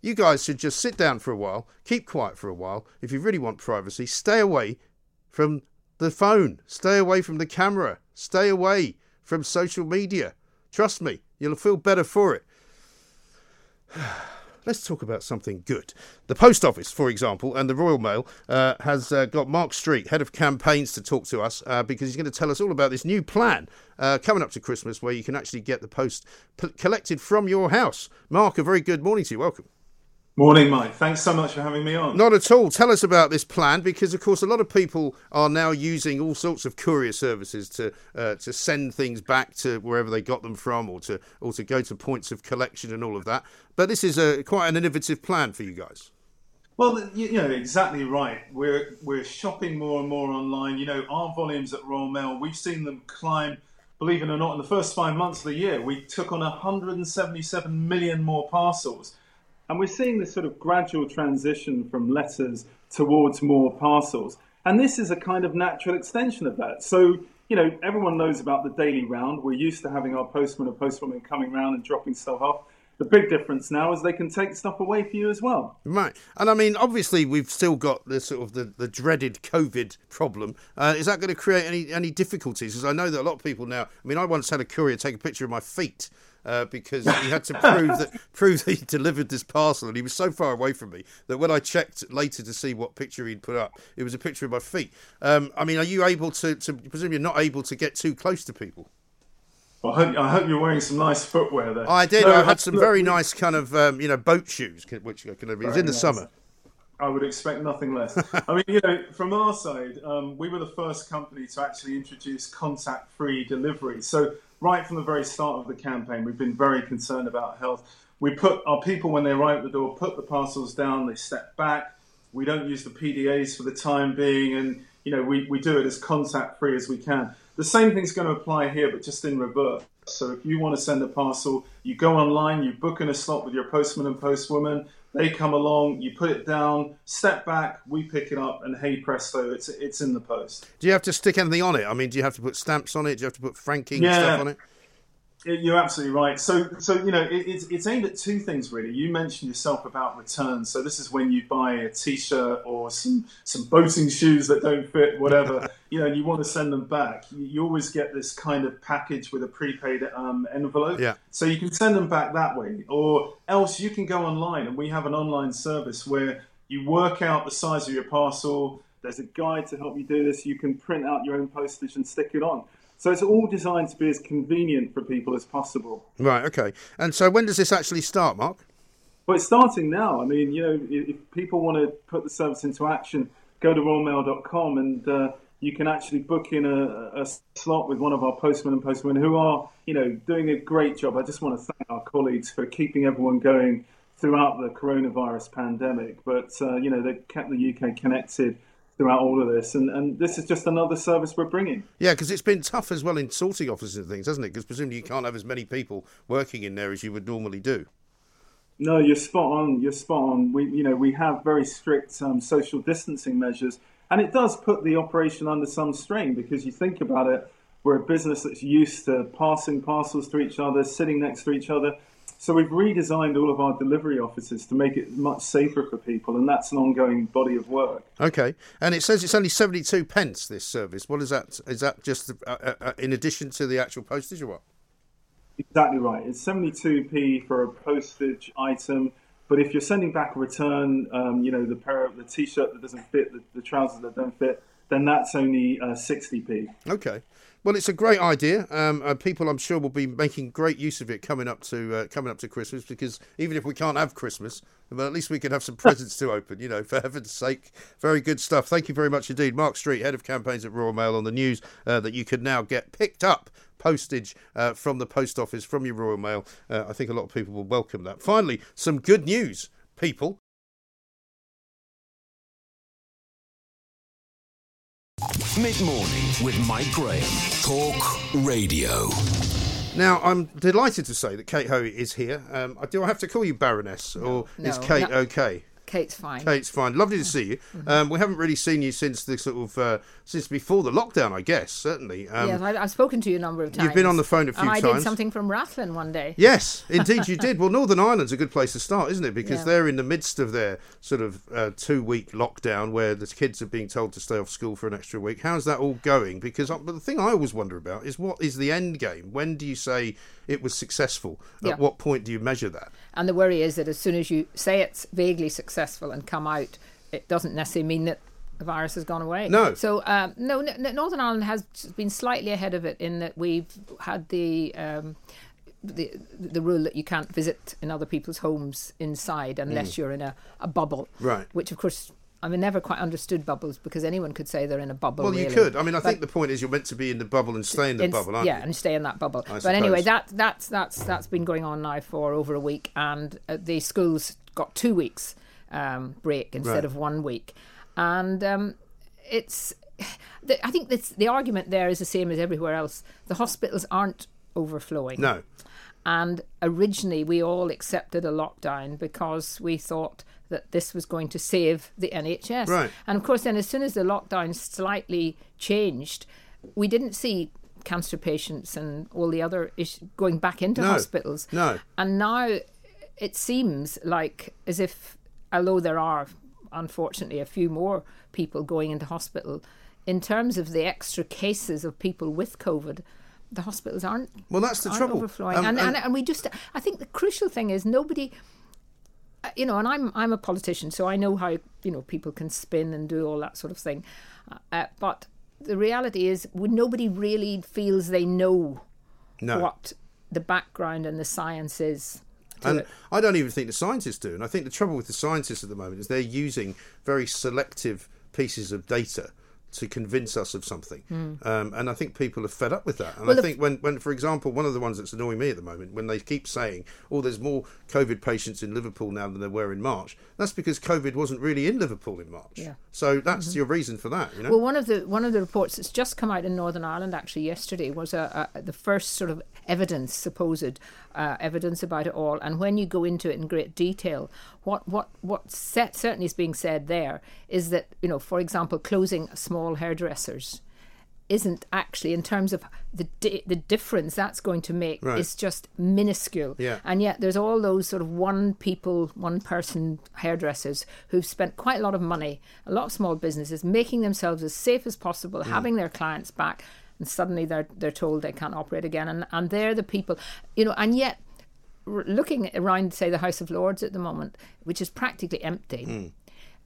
You guys should just sit down for a while, keep quiet for a while. If you really want privacy, stay away from the phone, stay away from the camera, stay away from social media. Trust me, you'll feel better for it. Let's talk about something good. The Post Office, for example, and the Royal Mail uh, has uh, got Mark Street, head of campaigns, to talk to us uh, because he's going to tell us all about this new plan uh, coming up to Christmas where you can actually get the post p- collected from your house. Mark, a very good morning to you. Welcome.
Morning, Mike. Thanks so much for having me on.
Not at all. Tell us about this plan because, of course, a lot of people are now using all sorts of courier services to uh, to send things back to wherever they got them from, or to or to go to points of collection and all of that. But this is a quite an innovative plan for you guys.
Well, you know exactly right. We're we're shopping more and more online. You know, our volumes at Royal Mail, we've seen them climb. Believe it or not, in the first five months of the year, we took on 177 million more parcels. And we're seeing this sort of gradual transition from letters towards more parcels. And this is a kind of natural extension of that. So, you know, everyone knows about the daily round. We're used to having our postman or postwoman coming round and dropping stuff off. The big difference now is they can take stuff away for you as well.
Right, and I mean, obviously, we've still got the sort of the, the dreaded COVID problem. Uh, is that going to create any any difficulties? Because I know that a lot of people now. I mean, I once had a courier take a picture of my feet uh, because he had to prove that prove that he delivered this parcel, and he was so far away from me that when I checked later to see what picture he'd put up, it was a picture of my feet. Um, I mean, are you able to? to presume you're not able to get too close to people.
Well, I hope, I hope you're wearing some nice footwear there.
I did. No, I had some very nice kind of um, you know boat shoes, which I can be. It was in the nice. summer.
I would expect nothing less. I mean, you know, from our side, um, we were the first company to actually introduce contact-free delivery. So right from the very start of the campaign, we've been very concerned about health. We put our people, when they arrive at the door, put the parcels down, they step back. We don't use the PDAs for the time being, and you know we, we do it as contact free as we can. The same thing's going to apply here, but just in reverse. So if you want to send a parcel, you go online, you book in a slot with your postman and postwoman. They come along, you put it down, step back, we pick it up, and hey presto, it's it's in the post.
Do you have to stick anything on it? I mean, do you have to put stamps on it? Do you have to put franking yeah. stuff on it?
You're absolutely right. So, so you know, it, it's, it's aimed at two things really. You mentioned yourself about returns. So this is when you buy a T-shirt or some some boating shoes that don't fit, whatever. you know, and you want to send them back. You, you always get this kind of package with a prepaid um, envelope.
Yeah.
So you can send them back that way, or else you can go online, and we have an online service where you work out the size of your parcel. There's a guide to help you do this. You can print out your own postage and stick it on. So it's all designed to be as convenient for people as possible.
Right. Okay. And so when does this actually start, Mark?
Well, it's starting now. I mean, you know, if people want to put the service into action, go to royalmail.com and uh, you can actually book in a, a, slot with one of our postmen and postwomen who are, you know, doing a great job. I just want to thank our colleagues for keeping everyone going throughout the coronavirus pandemic. But, uh, you know, they've kept the UK connected throughout all of this. And, and this is just another service we're bringing.
Yeah, because it's been tough as well in sorting offices and things, hasn't it? Because presumably you can't have as many people working in there as you would normally do.
No, you're spot on. You're spot on. We, you know, we have very strict um, social distancing measures, and it does put the operation under some strain because you think about it. We're a business that's used to passing parcels to each other, sitting next to each other. So we've redesigned all of our delivery offices to make it much safer for people, and that's an ongoing body of work.
Okay, and it says it's only seventy-two pence. This service. What is that? Is that just uh, uh, uh in addition to the actual postage, or what?
Exactly right. It's seventy-two p for a postage item. But if you're sending back a return, um, you know the pair of the t-shirt that doesn't fit, the, the trousers that don't fit, then that's only uh, 60p.
Okay. Well, it's a great idea. Um, uh, people, I'm sure, will be making great use of it coming up to uh, coming up to Christmas. Because even if we can't have Christmas, well, at least we can have some presents to open. You know, for heaven's sake, very good stuff. Thank you very much indeed, Mark Street, head of campaigns at Royal Mail, on the news uh, that you can now get picked up postage uh, from the post office from your Royal Mail. Uh, I think a lot of people will welcome that. Finally, some good news, people.
Mid morning with Mike Graham. Talk Radio.
Now, I'm delighted to say that Kate Hoey is here. Um, do I have to call you Baroness, or
no,
is Kate
no.
okay?
Kate's fine.
Kate's fine. Lovely to see you.
Mm-hmm.
Um, we haven't really seen you since the sort of uh, since before the lockdown, I guess. Certainly. Um,
yes, I, have spoken to you a number of times.
You've been on the phone a few
and I
times.
did something from Rathlin one day.
Yes, indeed you did. Well, Northern Ireland's a good place to start, isn't it? Because
Yeah.
they're in the midst of their sort of uh, two-week lockdown, where the kids are being told to stay off school for an extra week. How's that all going? Because uh, but the thing I always wonder about is what is the end game? When do you say it was successful?
Yeah.
At what point do you measure that?
And the worry is that as soon as you say it's vaguely successful and come out, it doesn't necessarily mean that the virus has gone away.
No.
So um, no, Northern Ireland has been slightly ahead of it in that we've had the. Um, the the rule that you can't visit in other people's homes inside unless you're in a, a bubble.
Mm. Right.
Which of course I mean never quite understood bubbles because anyone could say they're in a bubble.
Well, you
really.
could. I mean, I
But-
think the point is you're meant to be in the bubble and stay in the
It's-
bubble, aren't
yeah,
you?
and stay in that bubble.
I
but anyway, that that's that's that's been going on now for over a week, and uh, the schools got two weeks um, break instead
Right.
of one week, and um, it's. The, I think that's, the argument there is the same as everywhere else. The hospitals aren't overflowing.
No.
And originally, we all accepted a lockdown because we thought that this was going to save the NHS.
Right.
And of course, then as soon as the lockdown slightly changed, we didn't see cancer patients and all the other issues going back into
No.
hospitals.
No.
And now it seems like as if, although there are unfortunately a few more people going into hospital, in terms of the extra cases of people with COVID, the hospitals aren't
Well, that's the trouble.
overflowing.
Um,
and, and,
and-
and we just, I think the crucial thing is nobody, uh, you know, and I'm I'm a politician, so I know how you know people can spin and do all that sort of thing, uh, uh, but the reality is, nobody really feels they know
No.
what the background and the science is.
And
it.
I don't even think the scientists do. And I think the trouble with the scientists at the moment is they're using very selective pieces of data to convince us of something. Um, and I think people are fed up with that. And.
Well,
I think when, when, for example, one of the ones that's annoying me at the moment, when they keep saying, oh, there's more COVID patients in Liverpool now than there were in March, that's because COVID wasn't really in Liverpool in March.
Yeah.
So that's your reason for that, you know?
Well, one of the one of the reports that's just come out in Northern Ireland actually yesterday was a, a the first sort of evidence, supposed uh, evidence about it all. And when you go into it in great detail, what what what set, certainly is being said there is that you know, for example, closing small hairdressers isn't actually in terms of the di- the difference that's going to make
Right.
is just minuscule.
Yeah.
And yet there's all those sort of one people, one person hairdressers who've spent quite a lot of money, a lot of small businesses making themselves as safe as possible, mm. having their clients back, and suddenly they're they're told they can't operate again, and and they're the people, you know, and yet. Looking around, say, the House of Lords at the moment, which is practically empty, hmm.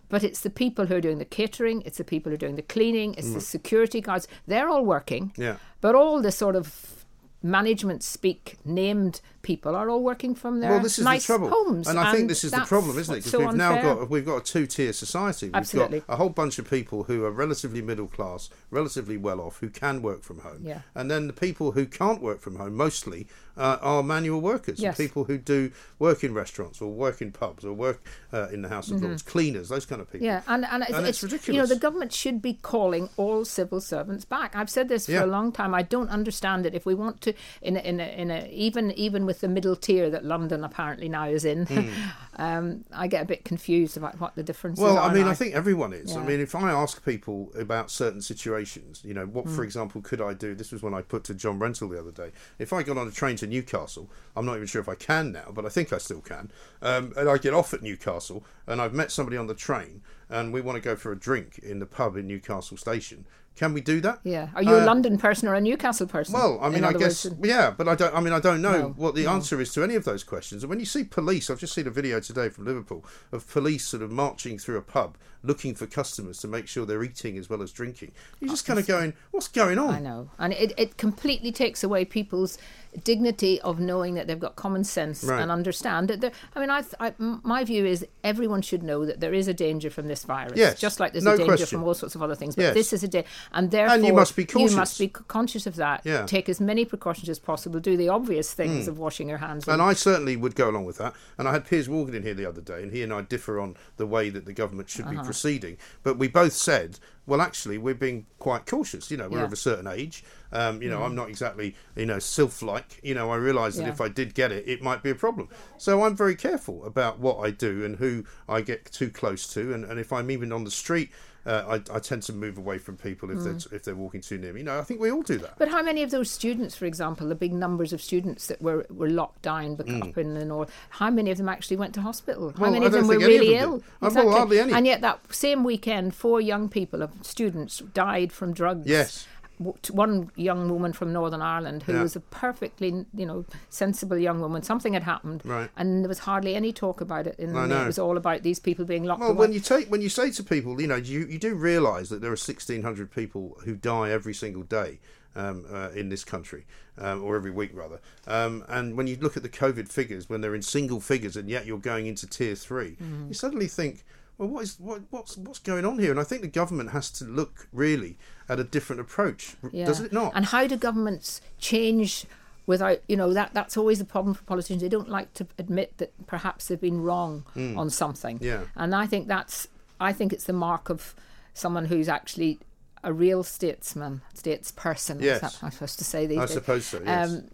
but it's the people who are doing the catering, it's the people who are doing the cleaning, it's the hmm. security guards. They're all working.
Yeah.
But all the sort of management speak named people are all working from their
Well, this is
nice
the trouble,
homes.
and I think this is the problem, isn't it? Because
so
we've now got we've got a two-tier society. We've
Absolutely.
got a whole bunch of people who are relatively middle class, relatively well off, who can work from home,
Yeah.
and then the people who can't work from home mostly uh, are manual workers,
Yes.
people who do work in restaurants or work in pubs or work uh, in the House of Lords, cleaners, those kind of people.
Mm-hmm. Yeah, and, and, it's,
And it's
You know, the government should be calling all civil servants back. I've said this for
Yeah.
a long time. I don't understand it. If we want to, in a, in a, in a even even with the middle tier that London apparently now is in, um, I get a bit confused about what the difference.
Hmm. Well. I mean,
now.
I think everyone is. I mean, if I ask people about certain situations, you know, what, for
Mm.
example, could I do? This was when I put to John Rentoul the other day. If I got on a train to Newcastle, I'm not even sure if I can now, but I think I still can. Um, and I get off at Newcastle, and I've met somebody on the train, and we want to go for a drink in the pub in Newcastle Station. Can we do that?
Yeah. Are you a
Uh,
London person or a Newcastle person?
Well, I mean, I guess,
words,
yeah, but I don't. I mean, I don't know
No,
what the
no.
answer is to any of those questions. And when you see police, I've just seen a video today from Liverpool of police sort of marching through a pub looking for customers to make sure they're eating as well as drinking. You're just kind of going, "What's going on?"
I know. And it, it completely takes away people's dignity of knowing that they've got common sense
Right.
and understand that. I mean, I, I, my view is everyone should know that there is a danger from this virus.
Yes,
Just like there's
no
a danger
question.
from all sorts of other things. But
Yes.
this is a day. And therefore,
And you must be
You must be conscious of that.
Yeah.
Take as many precautions as possible. Do the obvious things of washing your hands.
And I certainly would go along with that. And I had Piers Morgan in here the other day, and he and I differ on the way that the government should
Uh-huh.
be proceeding. But we both said, well, actually, we're being quite cautious. You know, we're
Yeah.
of a certain age. Um, you know, I'm not exactly, you know, sylph-like. You know, I realise that
Yeah.
if I did get it, it might be a problem. So I'm very careful about what I do and who I get too close to. And, and if I'm even on the street, uh, I, I tend to move away from people if they're if they're walking too near me. You know, I think we all do that.
But how many of those students, for example, the big numbers of students that were, were locked down bec- up in the north, how many of them actually went to hospital? How
Mm. Well,
many of them were
think any of
really
them
ill?
Uh, well, hardly any.
And yet that same weekend, four young people, of students, died from drugs.
Yes.
One young woman from Northern Ireland who
Yeah.
was a perfectly, you know, sensible young woman. Something had happened,
Right.
and there was hardly any talk about it. In the
I
It was all about these people being locked up.
Well,
away.
when you take when you say to people, you know, you, you do realise that there are sixteen hundred people who die every single day um, uh, in this country, um, or every week rather. Um, and when you look at the COVID figures, when they're in single figures, and yet you're going into tier 3
Mm-hmm.
you suddenly think. Well, what is what, what's what's going on here? And I think the government has to look really at a different approach,
Yeah.
does it not?
And how do governments change without, you know, that that's always the problem for politicians. They don't like to admit that perhaps they've been wrong on something.
Yeah.
And I think that's, I think it's the mark of someone who's actually a real statesman, statesperson.
Yes.
Is that I'm supposed to say these
I
days?
suppose so. Yes.
Um,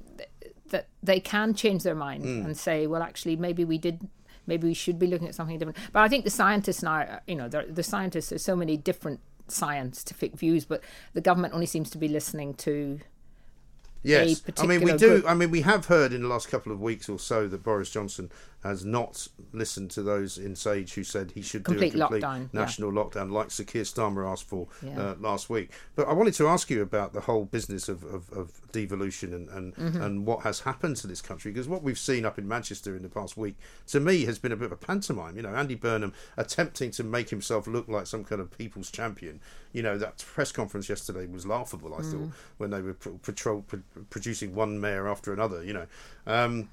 that they can change their mind
Hmm.
and say, well, actually, maybe we did. Maybe we should be looking at something different. But I think the scientists now, uh, you know, the, the scientists, there's so many different scientific views, but the government only seems to be listening to
Yes, I mean we do.
group.
I mean we have heard in the last couple of weeks or so that Boris Johnson has not listened to those in Sage who said he should
Complete
do a complete
lockdown, yeah.
national lockdown, like Sir Keir Starmer asked for
Yeah.
uh, last week. But I wanted to ask you about the whole business of, of, of devolution and and,
Mm-hmm.
and what has happened to this country because what we've seen up in Manchester in the past week to me has been a bit of a pantomime. You know, Andy Burnham attempting to make himself look like some kind of people's champion. You know, that press conference yesterday was laughable. I
Mm.
thought when they were pro- patrol, pro- producing one mayor after another. You know, um,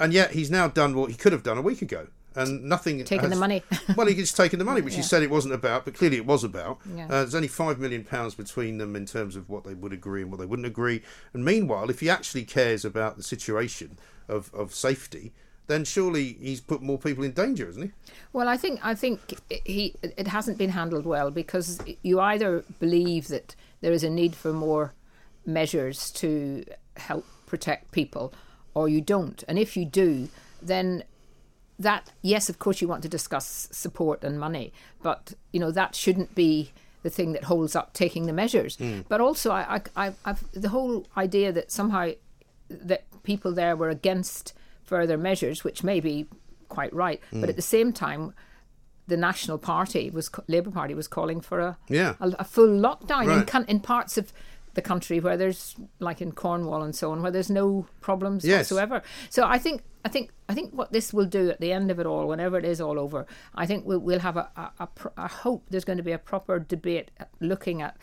and yet he's now done what he could have done a week ago. And nothing.
Taking
has-
the money.
well, he's taken the money, which he said it wasn't about, but clearly it was about.
Yeah.
Uh, there's only five million pounds between them in terms of what they would agree and what they wouldn't agree. And meanwhile, if he actually cares about the situation of, of safety, then surely he's put more people in danger, hasn't he?
Well, I think I think he it hasn't been handled well because you either believe that there is a need for more measures to help protect people, or you don't. And if you do, then that yes, of course, you want to discuss support and money, but you know that shouldn't be the thing that holds up taking the measures.
Hmm.
But also, I, I, I've, the whole idea that somehow that people there were against further measures, which may be quite right,
Hmm.
but at the same time, the National Party was Labour Party was calling for a
Yeah.
a, a full lockdown in,
Right.
con- in parts of the country where there's like in Cornwall and so on where there's no problems
Yes.
whatsoever. So I think I think I think what this will do at the end of it all, whenever it is all over, I think we'll, we'll have a, a, a, I hope there's going to be a proper debate looking at.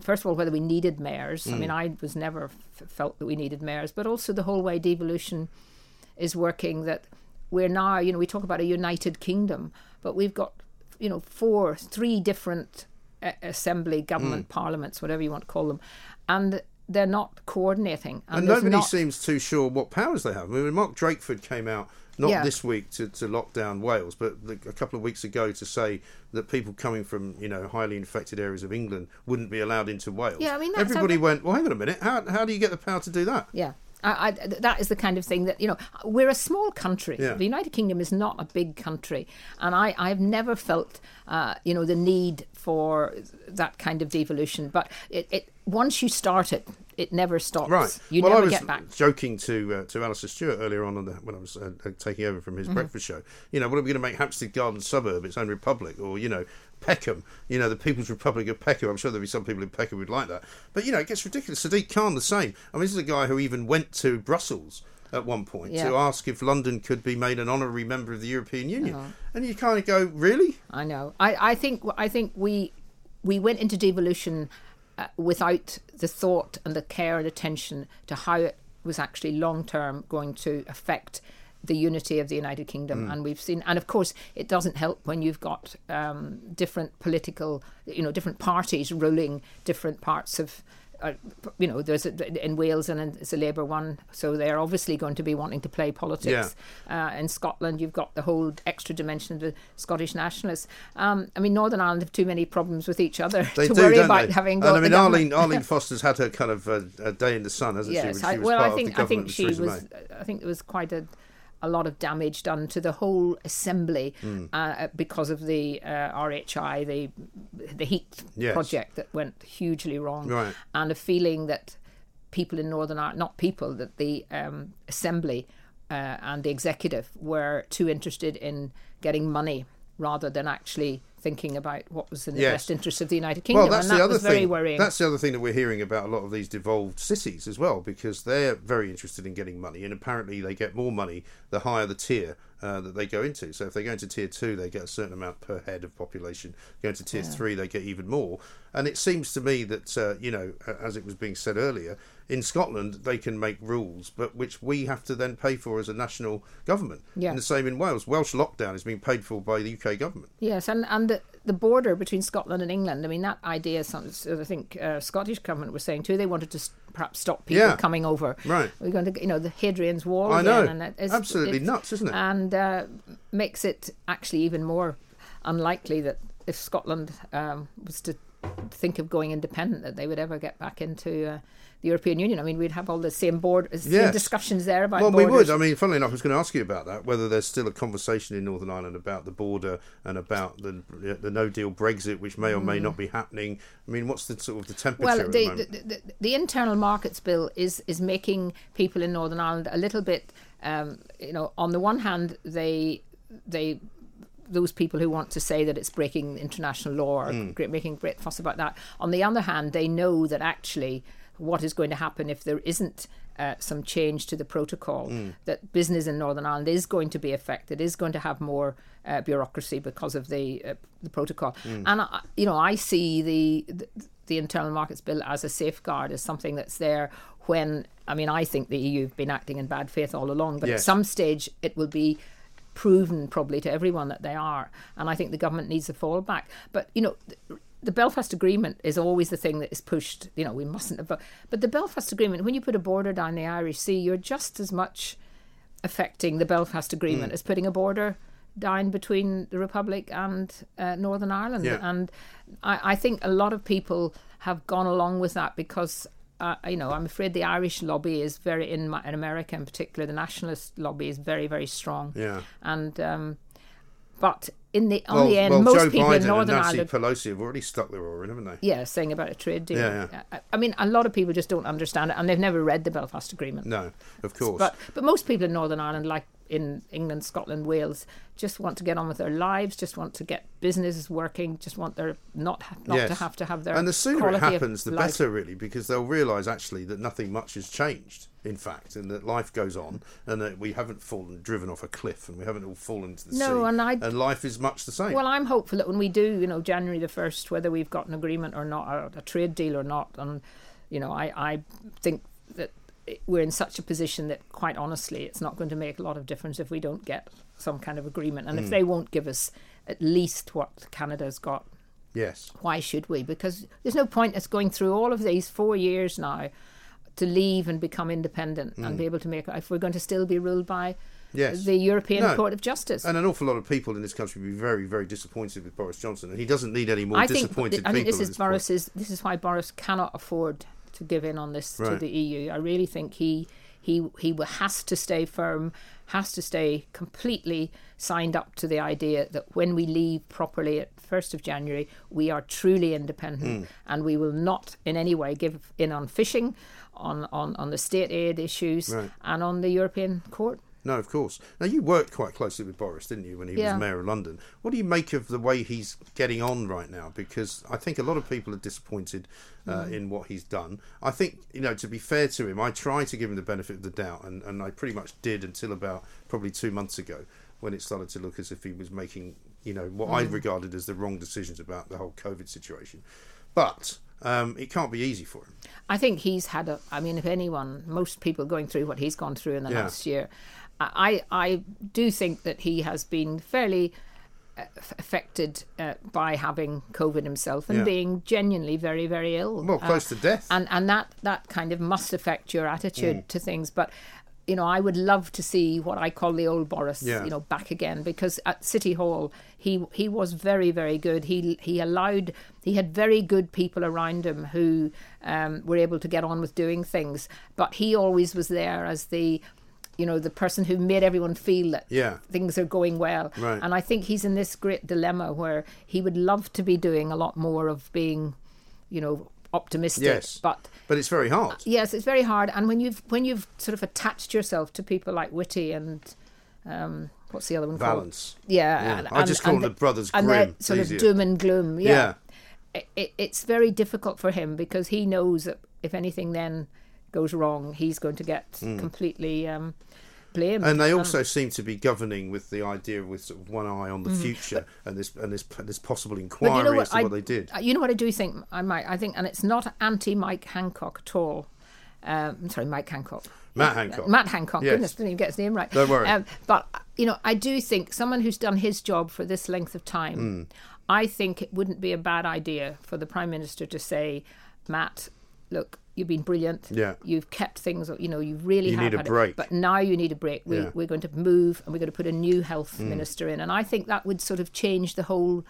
First of all, whether we needed mayors. I mean, I was never f- felt that we needed mayors, but also the whole way devolution is working that we're now, you know, we talk about a united kingdom, but we've got, you know, four, three different uh, assembly, government, parliaments, whatever you want to call them, and they're not coordinating. And,
And nobody
not-
seems too sure what powers they have. I mean, Mark Drakeford came out not
Yeah.
this week to, to lock down Wales, but the, a couple of weeks ago to say that people coming from you know highly infected areas of England wouldn't be allowed into Wales.
Yeah, I mean,
everybody went. Well, hang on a minute. How how do you get the power to do that?
Yeah. I, I, that is the kind of thing that you know. We're a small country.
Yeah.
The United Kingdom is not a big country, and I, I've never felt, uh, you know, the need for that kind of devolution. But it, it once you start it, it never stops.
Right.
You
well,
never
I was
get back.
joking to uh, to Alastair Stewart earlier on, on the, when I was uh, uh, taking over from his
Mm-hmm.
breakfast show. You know, what are we going to make Hampstead Garden Suburb its own republic, or you know, Peckham? You know, the People's Republic of Peckham. I'm sure there'll be some people in Peckham who'd like that. But you know, it gets ridiculous. Sadiq Khan the same. I mean, this is a guy who even went to Brussels at one point
Yeah.
to ask if London could be made an honorary member of the European Union,
Uh-huh.
and you kind of go, really?
I know. I, I think I think we we went into devolution uh, without the thought and the care and attention to how it was actually long term going to affect the unity of the United Kingdom. And we've seen, and of course, it doesn't help when you've got um, different political, you know, different parties ruling different parts of. Uh, you know, there's a, in Wales and it's a Labour one, so they're obviously going to be wanting to play politics. Uh, in Scotland, you've got the whole extra dimension of the Scottish nationalists. Um, I mean, Northern Ireland have too many problems with each other
They
to
do,
worry about
they?
having
and I mean. Arlene, Arlene Foster's had her kind of uh, a day in the sun, hasn't she? when
yes,
she
I, well, I think I think she was.
May.
I think there was quite a a lot of damage done to the whole assembly
Hmm.
uh, because of the uh, RHI, the the heat
Yes.
project that went hugely wrong,
Right.
and a feeling that people in Northern Ireland, not people, that the um, assembly uh, and the executive were too interested in getting money rather than actually thinking about what was in the
Yes.
best interest of the United Kingdom,
Well, that's
and that
the other
was
thing.
very worrying.
That's the other thing that we're hearing about a lot of these devolved cities as well, because they're very interested in getting money, and apparently they get more money the higher the tier uh, that they go into. So if they go into tier two, they get a certain amount per head of population. Go into tier three, they get even more. And it seems to me that uh, you know, as it was being said earlier, in Scotland they can make rules, but which we have to then pay for as a national government.
Yeah.
And the same in Wales. Welsh lockdown is being paid for by the UK government.
Yes, and, and the, the border between Scotland and England, I mean, that idea, some- I think uh, Scottish government was saying too, they wanted to perhaps stop people
Yeah.
coming over.
Right.
We're going to, you know, the Hadrian's Wall
I
again.
know.
And it is,
Absolutely
it's-
nuts, isn't it?
And uh, makes it actually even more unlikely that if Scotland um, was to think of going independent, that they would ever get back into uh, the European Union. I mean, we'd have all the same board, same
Yes.
discussions there about
Well,
borders.
we would. I mean, funnily enough, I was going to ask you about that. Whether there's still a conversation in Northern Ireland about the border and about the the No Deal Brexit, which may or may not be happening. I mean, what's the sort of the temperature
Well,
the
the, the, the, the internal markets bill is is making people in Northern Ireland a little bit, um, you know, on the one hand, they they those people who want to say that it's breaking international law or
Hmm.
great, making great fuss about that. On the other hand, they know that actually what is going to happen if there isn't uh, some change to the protocol,
Hmm.
that business in Northern Ireland is going to be affected, is going to have more uh, bureaucracy because of the uh, the protocol.
Hmm.
And I, you know, I see the, the the internal markets bill as a safeguard, as something that's there when I mean I think the EU have been acting in bad faith all along, but
Yes.
at some stage it will be proven probably to everyone that they are, and I think the government needs a fallback. But you know. Th- The Belfast Agreement is always the thing that is pushed. You know, we mustn't have. But the Belfast Agreement, when you put a border down the Irish Sea, you're just as much affecting the Belfast
Mm.
Agreement as putting a border down between the Republic and uh, Northern Ireland.
Yeah.
And I, I think a lot of people have gone along with that because. Uh, you know, I'm afraid the Irish lobby is very in, in America in particular. The nationalist lobby is very, very strong,
Yeah.
and um, But in the on
well,
the end,
well,
most
Joe
people
Biden
in Northern
and Nancy
Ireland,
Pelosi have already stuck their oar in, haven't they?
yeah, saying about a trade deal.
Yeah, yeah.
I, I mean, a lot of people just don't understand it, and they've never read the Belfast Agreement.
No, of course.
But but most people in Northern Ireland, like in England, Scotland, Wales, just want to get on with their lives, just want to get businesses working, just want their not ha- not to have to have their
and the sooner it happens, the
life.
better, really, because they'll realise actually that nothing much has changed. In fact, and that life goes on, and that we haven't fallen, driven off a cliff, and we haven't all fallen into the
No,
sea.
and I-
life is much the same.
Well, I'm hopeful that when we do, you know, January the first, whether we've got an agreement or not, or a trade deal or not, and you know, I, I think we're in such a position that, quite honestly, it's not going to make a lot of difference if we don't get some kind of agreement, and
Hmm.
if they won't give us at least what Canada's got,
yes,
why should we? Because there's no point us going through all of these four years now to leave and become independent and be able to make if we're going to still be ruled by.
Yes.
the European
No.
Court of Justice.
and an awful lot of people in this country will be very, very disappointed with Boris Johnson, and he doesn't need any more
I think
disappointed
I think this is. Boris's. This is why Boris cannot afford to give in on this to the EU. I really think he he he will- has to stay firm, has to stay completely signed up to the idea that when we leave properly at first of January, we are truly independent,
Hmm.
and we will not in any way give in on fishing, on on on the state aid issues,
Right.
and on the European Court.
No, of course. Now you worked quite closely with Boris, didn't you, when he
Yeah.
was mayor of London? What do you make of the way he's getting on right now? Because I think a lot of people are disappointed uh,
Mm.
in what he's done. I think you know, to be fair to him, I try to give him the benefit of the doubt, and, and I pretty much did until about probably two months ago, when it started to look as if he was making you know what I
Mm.
regarded as the wrong decisions about the whole COVID situation. But um, it can't be easy for him.
I think he's had a. I mean, if anyone, most people going through what he's gone through in the
Yeah.
last year, I I do think that he has been fairly uh, affected uh, by having COVID himself and
Yeah.
being genuinely very very ill.
Well,
Uh,
close to death.
and and that that kind of must affect your attitude
Mm.
to things, but. You know, I would love to see what I call the old Boris,
Yeah.
you know, back again because at City Hall he he was very very good. He he allowed he had very good people around him who um, were able to get on with doing things, but he always was there as the you know the person who made everyone feel that
Yeah.
things are going well.
Right.
And I think he's in this great dilemma where he would love to be doing a lot more of being, you know, optimistic,
Yes.
but
But it's very hard.
yes, it's very hard. And when you've when you've sort of attached yourself to people like Whitty and um, what's the other one
Vallance.
called? Yeah,
Yeah.
and-
I just
and-
call
and
them the Brothers
and
Grimm.
sort
easier.
of doom and gloom.
Yeah.
Yeah, It, it, it's very difficult for him because he knows that if anything then goes wrong, he's going to get completely um, blamed.
And they also seem to be governing with the idea with sort of one eye on the
Mm-hmm.
future and this and this this possible inquiry as to what they did.
You know what I do think I might. I think, and it's not anti Mike Hancock at all. Um, sorry, Mike Hancock.
Matt Hancock.
Matt Hancock.
Yes.
Goodness, didn't even get his name right.
Don't worry.
Um, but you know, I do think someone who's done his job for this length of time.
Hmm.
I think it wouldn't be a bad idea for the prime minister to say, Matt, look. You've been brilliant.
Yeah.
You've kept things. You know, you really
You
have
need a
had it.
break.
But now you need a break. We,
Yeah.
We're going to move, and we're going to put a new health mm. minister in, and I think that would sort of change the whole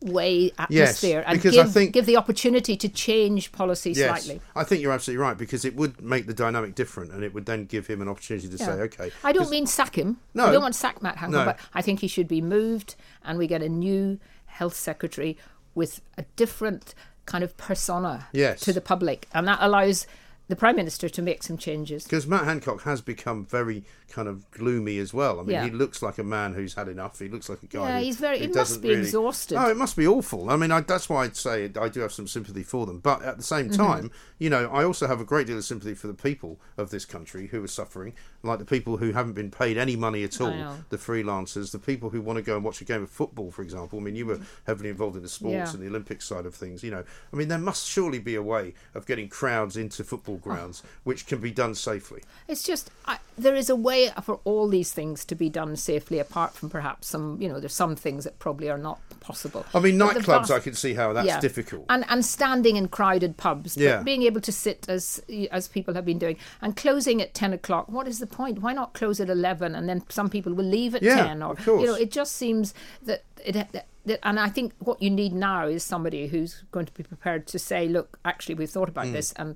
way atmosphere and
because
give,
I think-
give the opportunity to change policy
Yes,
slightly.
I think you're absolutely right because it would make the dynamic different, and it would then give him an opportunity to say, "Okay."
I don't mean sack him.
No.
I don't want to sack Matt Hancock,
No.
but I think he should be moved and we get a new health secretary with a different kind of persona
Yes.
to the public. And that allows the Prime Minister to make some changes.
Because Matt Hancock has become very kind of gloomy as well. I mean,
Yeah.
he looks like a man who's had enough. He looks like a guy.
Yeah,
who,
he's very-
who
he must be
really-
exhausted.
Oh, it must be awful. I mean, I, that's why I'd say I do have some sympathy for them. But at the same
Mm-hmm.
time, you know, I also have a great deal of sympathy for the people of this country who are suffering, like the people who haven't been paid any money at all, the freelancers, the people who want to go and watch a game of football, for example. I mean, you were heavily involved in the sports
Yeah.
and the Olympic side of things. You know, I mean, there must surely be a way of getting crowds into football
Oh.
grounds which can be done safely.
It's just I, there is a way for all these things to be done safely, apart from perhaps some, you know, there's some things that probably are not possible.
I mean, nightclubs,
vast-
I can see how that's
Yeah.
difficult.
And and standing in crowded pubs,
Yeah.
but being able to sit as as people have been doing, and closing at ten o'clock. What is the point? Why not close at eleven, and then some people will leave at
Yeah,
ten, or
of course.
you know, it just seems that it. That, and I think what you need now is somebody who's going to be prepared to say, "Look, actually, we've thought about mm. this, and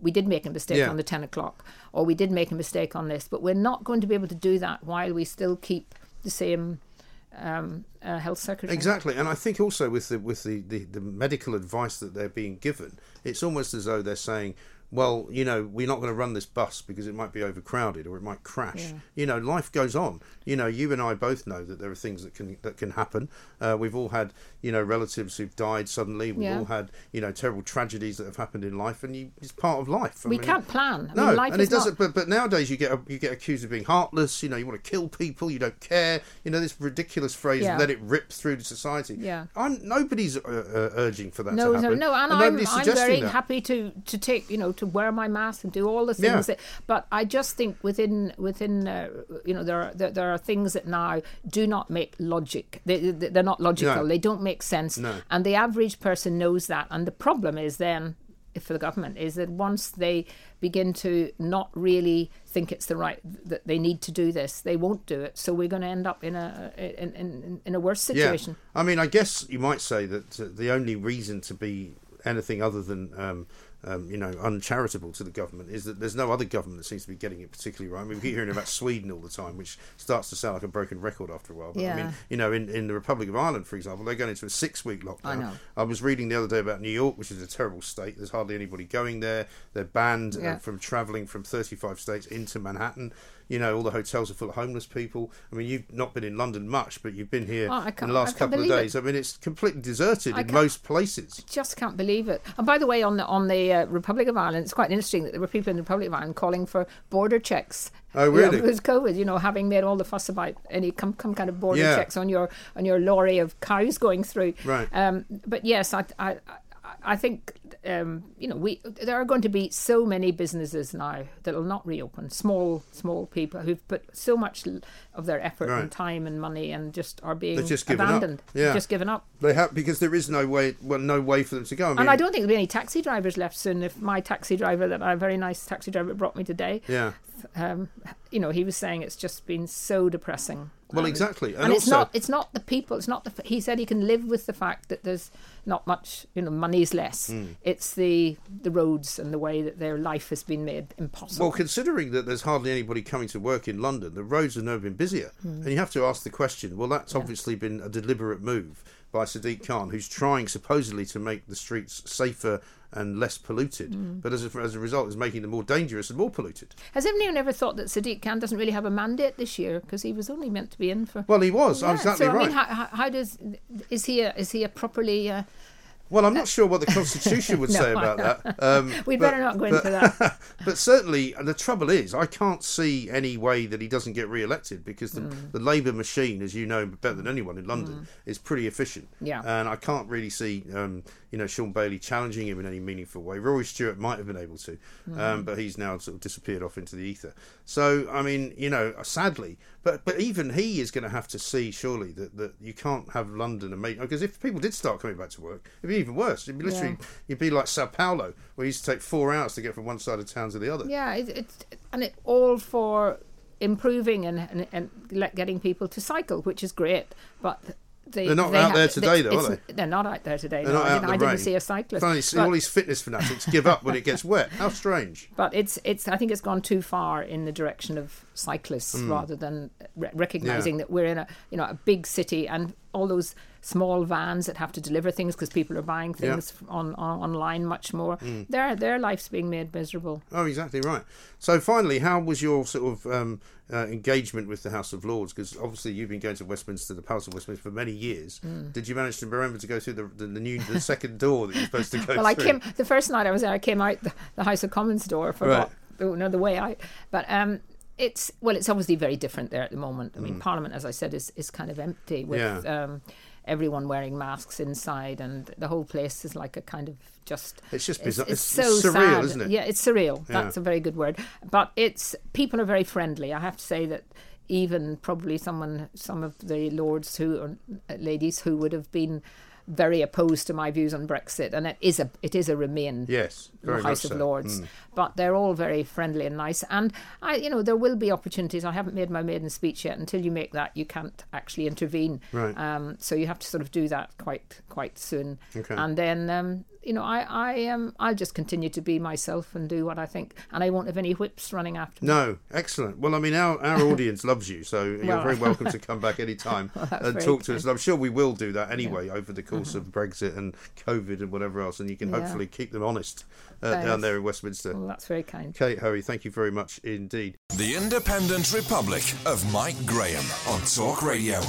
we did make a mistake.
Yeah.
on the ten o'clock, or we did make a mistake on this, but we're not going to be able to do that while we still keep the same." Um, uh, health secretary.
Exactly, and I think also with the with the, the, the medical advice that they're being given, it's almost as though they're saying, well, you know, we're not going to run this bus because it might be overcrowded or it might crash.
Yeah.
You know, life goes on. You know, you and I both know that there are things that can that can happen. Uh, we've all had, you know, relatives who've died suddenly. We've
Yeah.
all had, you know, terrible tragedies that have happened in life, and you, it's part of life. I
we
mean,
can't plan. I
no,
mean, life
and
is
it doesn't.
Not,
But but nowadays you get you get accused of being heartless. You know, you want to kill people. You don't care. You know this ridiculous phrase.
Yeah.
Let it rip through the society.
Yeah.
I'm nobody's uh, uh, urging for that
no,
to
no,
happen.
no, and, I'm,
nobody's
I'm
suggesting
very
that.
happy to to take you know to wear my mask and do all the things
Yeah.
that. But I just think within within uh, you know there are there, there are things that now do not make logic. They, they they're not logical.
No.
They don't make sense.
No.
And the average person knows that. And the problem is then. For the government, is that once they begin to not really think it's the right that they need to do this, they won't do it. So we're going to end up in a in, in, in a worse situation.
Yeah. I mean, I guess you might say that uh, the only reason to be anything other than, um, um, you know, uncharitable to the government is that there's no other government that seems to be getting it particularly right. I mean, we keep hearing about Sweden all the time, which starts to sound like a broken record after a while. But I mean, you know, in, in the Republic of Ireland, for example, they're going into a six week lockdown.
I know.
I was reading the other day about New York, which is a terrible state. There's hardly anybody going there. They're banned
Yeah.
uh, from travelling from 35 states into Manhattan. You know, all the hotels are full of homeless people. I mean, you've not been in London much, but you've been here
Oh,
in the last couple of
believe it.
days. I mean, it's completely deserted
I
in most places.
I just can't believe it. And by the way, on the on the uh, Republic of Ireland, it's quite interesting that there were people in the Republic of Ireland calling for border checks.
Oh,
You know,
really?
with COVID, you know, having made all the fuss about any come, come kind of border
Yeah.
checks on your on your lorry of cows going through.
Right.
Um, but yes, I I, I- think um, you know we there are going to be so many businesses now that will not reopen. Small small people who've put so much of their effort
Right.
and time and money and just are being
They've just given up.
abandoned.
Yeah.
Just given up.
They have because there is no way, well, no way for them to go. I mean,
And I don't think there'll be any taxi drivers left soon. If my taxi driver, that a very nice taxi driver brought me today,
Yeah.
um, you know, he was saying it's just been so depressing.
Well,
Um,
exactly, and,
And, it's
also,
not it's not the people. It's not the. He said he can live with the fact that there's not much. You know, money's less.
Hmm.
It's the the roads and the way that their life has been made impossible.
Well, considering that there's hardly anybody coming to work in London, the roads have never been busier.
Hmm.
And you have to ask the question well, that's obviously been a deliberate move by Sadiq Khan, who's trying supposedly to make the streets safer and less polluted,
Hmm.
but as a, as a result, is making them more dangerous and more polluted.
Has anyone ever thought that Sadiq Khan doesn't really have a mandate this year because he was only meant to be in for?
Well, he was
Yeah,
exactly
so
right.
I mean, how, how, how does is he a, is he a properly? Uh,
Well, I'm not sure what the Constitution would
No,
say about that. Um,
We'd
but-
better not go
but-
into that.
but certainly, the trouble is, I can't see any way that he doesn't get re-elected because the,
Mm.
the Labour machine, as you know better than anyone in London, is pretty efficient.
Yeah.
And I can't really see, um, you know, Shaun Bailey challenging him in any meaningful way. Rory Stewart might have been able to,
Mm.
um, but he's now sort of disappeared off into the ether. So, I mean, you know, sadly, but but even he is going to have to see, surely, that, that you can't have London and make because if people did start coming back to work, it'd be even worse. It'd be literally, you'd be like Sao Paulo, where it used to take four hours to get from one side of town to the other.
Yeah, it, it's and it all for improving and, and and getting people to cycle, which is great. But they,
They're not
they
out
have-
there today, though, are they?
They're not out there today.
They're
no,
not
I didn't, I didn't see a cyclist.
See
But-
all these fitness fanatics give up when it gets wet. How strange.
but it's it's I think it's gone too far in the direction of cyclists
Hmm.
rather than re- recognizing that we're in a you know a big city and all those small vans that have to deliver things because people are buying
Yeah.
Things on, on online much more. Their their life's being made miserable.
Oh, exactly right. So, finally, how was your sort of um, uh, engagement with the House of Lords? Because obviously you've been going to Westminster, the Palace of Westminster, for many years.
Hmm.
Did you manage to remember to go through the the, the new the second door that you're supposed to go through?
Well, I came the first night I was there. I came out the, the House of Commons door. Forgot oh, no the way out, but um, it's well, it's obviously very different there at the moment. I mean, Parliament, as I said, is is kind of empty with
Mm. Yeah.
um, everyone wearing masks inside, and the whole place is like a kind of just.
It's just bizarre.
it's
It's-
so
surreal,
sad.
isn't it?
Yeah, it's surreal.
Yeah.
That's a very good word. But it's people are very friendly. I have to say that even probably someone, some of the lords who or uh, ladies who would have been very opposed to my views on Brexit, and it is a it is a Remain
Yes,
House of
so.
Lords,
Mm.
But they're all very friendly and nice. And I, you know, there will be opportunities. I haven't made my maiden speech yet. Until you make that, you can't actually intervene.
Right.
Um, so you have to sort of do that quite quite soon.
Okay.
And then, um, you know, I, I um, I'll just continue to be myself and do what I think, and I won't have any whips running after me.
No, excellent. Well, I mean, our, our audience loves you, so you're
Well-
very welcome to come back anytime
Well,
and talk to us. And I'm sure we will do that anyway over the course of Brexit and COVID and whatever else, and you can
Yeah.
hopefully keep them honest uh, down there in Westminster.
Well, that's very kind.
Kate Hoey, thank you very much indeed.
The Independent Republic of Mike Graham on Talk Radio.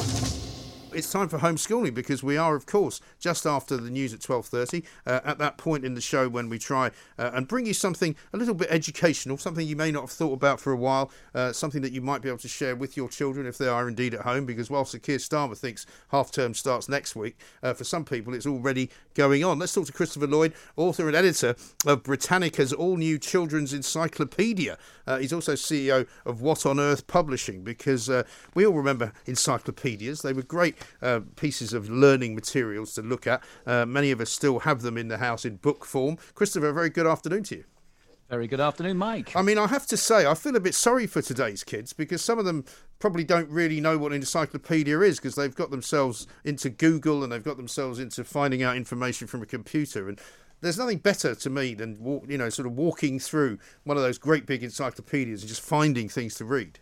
It's time for homeschooling because we are, of course, just after the news at twelve thirty. Uh, at that point in the show when we try uh, and bring you something a little bit educational, something you may not have thought about for a while, uh, something that you might be able to share with your children if they are indeed at home. Because whilst Keir Starmer thinks half term starts next week, uh, for some people it's already going on. Let's talk to Christopher Lloyd, author and editor of Britannica's all new children's encyclopedia. Uh, he's also CEO of What on Earth Publishing because uh, we all remember encyclopedias. They were great uh, pieces of learning materials to look at. Uh, many of us still have them in the house in book form. Christopher, a very good afternoon to you.
Very good afternoon, Mike.
I mean, I have to say, I feel a bit sorry for today's kids because some of them probably don't really know what an encyclopedia is because they've got themselves into Google and they've got themselves into finding out information from a computer. And there's nothing better to me than walk, you know, sort of walking through one of those great big encyclopedias and just finding things to read.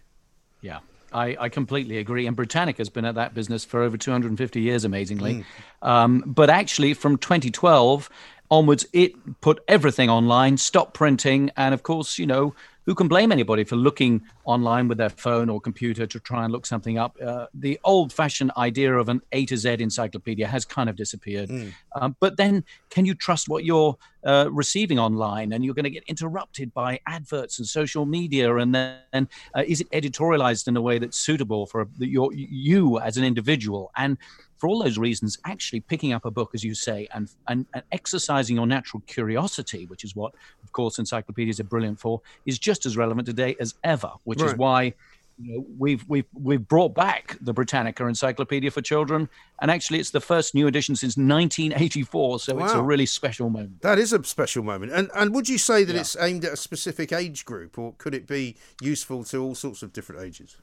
Yeah, I, I completely agree. And Britannica's been at that business for over 250 years, amazingly. Um, but actually, from 2012 onwards, it put everything online, stopped printing. And of course, you know, who can blame anybody for looking online with their phone or computer to try and look something up? Uh, the old fashioned idea of an A to Z encyclopedia has kind of disappeared. Um, but then, can you trust what you're uh, receiving online? And you're going to get interrupted by adverts and social media. And then, uh, is it editorialized in a way that's suitable for your, you as an individual? And for all those reasons, actually picking up a book, as you say, and, and, and exercising your natural curiosity, which is what, of course, encyclopedias are brilliant for, is just as relevant today as ever. Which is why you know, we've we've we've brought back the Britannica Encyclopedia for Children, and actually, it's the first new edition since 1984. So it's a really special moment.
That is a special moment. And and would you say that
Yeah.
it's aimed at a specific age group or could it be useful to all sorts of different ages?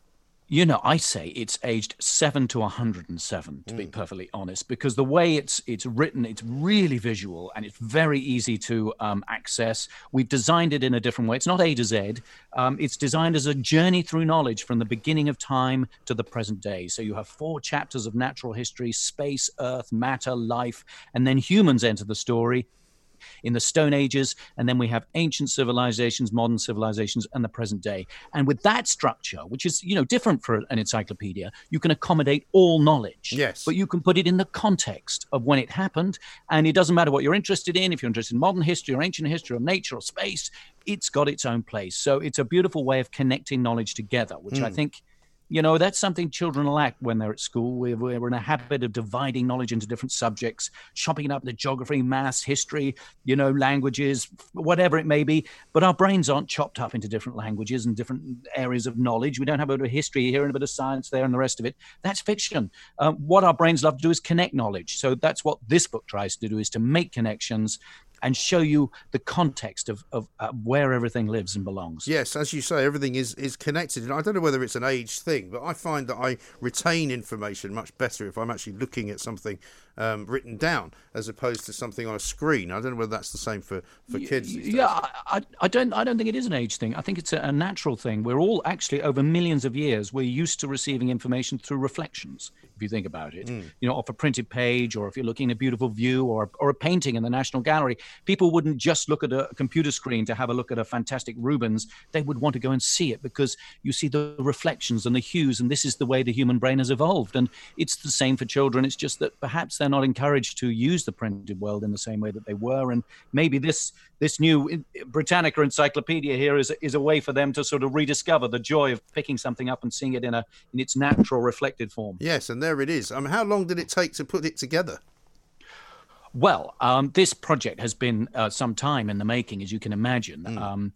You know, I say it's aged seven to 107, to be perfectly honest, because the way it's it's written, it's really visual and it's very easy to um, access. We've designed it in a different way. It's not A to Z. Um, it's designed as a journey through knowledge from the beginning of time to the present day. So you have four chapters of natural history, space, Earth, matter, life, and then humans enter the story in the Stone Ages, and then we have ancient civilizations, modern civilizations, and the present day. And with that structure, which is you know different for an encyclopedia, you can accommodate all knowledge.
Yes.
But you can put it in the context of when it happened, and it doesn't matter what you're interested in. If you're interested in modern history or ancient history or nature or space, it's got its own place. So it's a beautiful way of connecting knowledge together, which I hmm. think. You know, that's something children lack when they're at school. We're, we're in a habit of dividing knowledge into different subjects, chopping it up into geography, maths, history, you know, languages, whatever it may be. But our brains aren't chopped up into different languages and different areas of knowledge. We don't have a bit of history here and a bit of science there and the rest of it. That's fiction. Um, what our brains love to do is connect knowledge. So that's what this book tries to do is to make connections and show you the context of, of uh, where everything lives and belongs.
Yes, as you say, everything is, is connected. And I don't know whether it's an age thing, but I find that I retain information much better if I'm actually looking at something um, written down as opposed to something on a screen. I don't know whether that's the same for, for kids.
Yeah, I, I- don't. I don't think it is an age thing. I think it's a, a natural thing. We're all actually over millions of years. We're used to receiving information through reflections. If you think about it,
Hmm.
you know, off a printed page, or if you're looking at a beautiful view, or or a painting in the National Gallery, people wouldn't just look at a computer screen to have a look at a fantastic Rubens. They would want to go and see it because you see the reflections and the hues, and this is the way the human brain has evolved. And it's the same for children. It's just that perhaps they're not encouraged to use the printed world in the same way that they were, and maybe this this new Britannica Encyclopedia here is is a way for them to sort of rediscover the joy of picking something up and seeing it in a in its natural reflected form.
Yes, and there it is. Um, how long did it take to put it together?
Well, um, this project has been uh, some time in the making, as you can imagine. Um,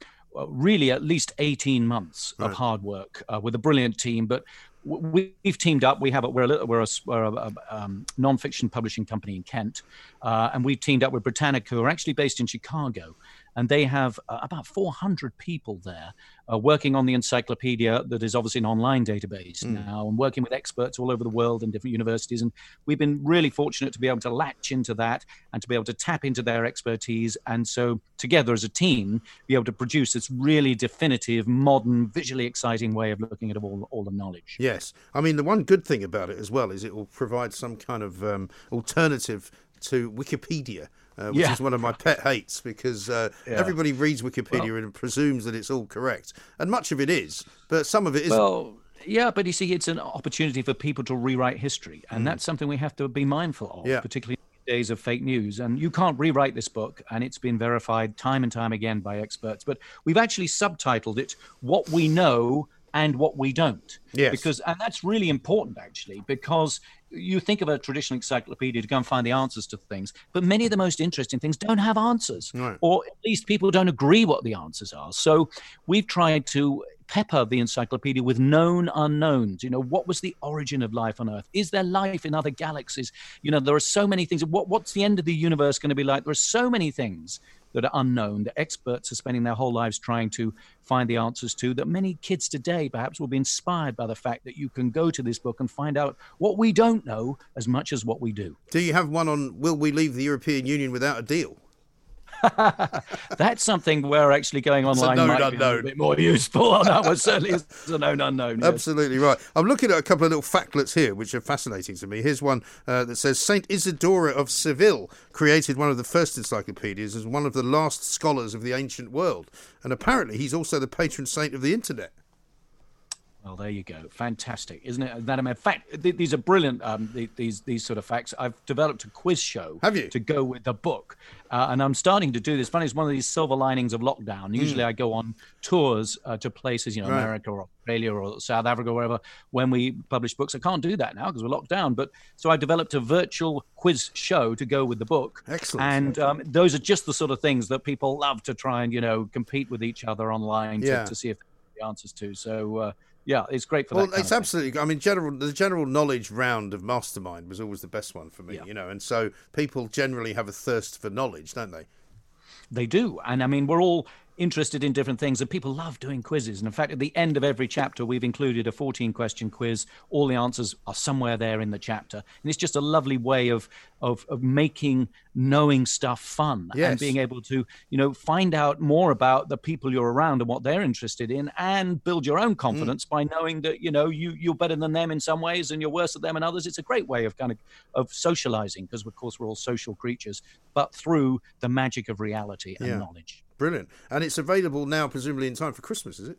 really, at least 18 months of hard work uh, with a brilliant team. But we- we've teamed up. We have a, we're a, little, we're a, we're a, a um, non-fiction publishing company in Kent, uh, and we've teamed up with Britannica, who are actually based in Chicago. And they have uh, about 400 people there uh, working on the encyclopedia that is obviously an online database
Mm.
now, and working with experts all over the world and different universities. And we've been really fortunate to be able to latch into that and to be able to tap into their expertise, and so together as a team, be able to produce this really definitive, modern, visually exciting way of looking at all all the knowledge.
Yes, I mean the one good thing about it as well is it will provide some kind of um, alternative to Wikipedia. Uh, which
Yeah.
is one of my pet hates because uh,
Yeah.
everybody reads Wikipedia and presumes that it's all correct, and much of it is, but some of it isn't.
Well, yeah, but you see, it's an opportunity for people to rewrite history, and
Mm.
that's something we have to be mindful of,
Yeah.
particularly days of fake news. And you can't rewrite this book, and it's been verified time and time again by experts. But we've actually subtitled it "What We Know." And what we don't,
Yes.
because and that's really important actually, because you think of a traditional encyclopedia to go and find the answers to things, but many of the most interesting things don't have answers,
Right.
or at least people don't agree what the answers are. So we've tried to pepper the encyclopedia with known unknowns. You know, what was the origin of life on Earth? Is there life in other galaxies? You know, there are so many things. What, what's the end of the universe going to be like? There are so many things that are unknown that experts are spending their whole lives trying to find the answers to that many kids today perhaps will be inspired by the fact that you can go to this book and find out what we don't know as much as what we do
Do you have one on will we leave the European Union without a deal?
That's something we're actually going online
known
might be a bit more useful that was certainly is a known unknown yes.
Absolutely right. I'm looking at a couple of little factlets here, which are fascinating to me. Here's one uh, that says Saint Isidora of Seville created one of the first encyclopedias as one of the last scholars of the ancient world, and apparently he's also the patron saint of the internet.
Well, there you go. Fantastic, isn't it? That in fact, th- these are brilliant. Um, th- these these sort of facts. I've developed a quiz show.
Have you?
to go with the book? Uh, and I'm starting to do this. Funny, it's one of these silver linings of lockdown. Usually, I go on tours uh, to places, you know,
Right.
America or Australia or South Africa, or wherever, when we publish books. I can't do that now because we're locked down. But so I developed a virtual quiz show to go with the book.
Excellent.
And um, those are just the sort of things that people love to try and you know compete with each other online to,
Yeah.
to see if they have the answers to. So. Uh, yeah, it's great for
Well, it's absolutely. I mean, general the general knowledge round of Mastermind was always the best one for me.
Yeah.
You know, and so people generally have a thirst for knowledge, don't they?
They do. And I mean, we're all interested in different things, and people love doing quizzes. And in fact, at the end of every chapter, we've included a 14 question quiz. All the answers are somewhere there in the chapter. And it's just a lovely way of, of, of making knowing stuff fun
Yes.
and being able to, you know, find out more about the people you're around and what they're interested in and build your own confidence mm. by knowing that, you know, you, you're better than them in some ways and you're worse than them in others. It's a great way of kind of, of socializing because, of course, we're all social creatures, but through the magic of reality and
Yeah.
knowledge.
Brilliant. And it's available now, presumably in time for Christmas, is it?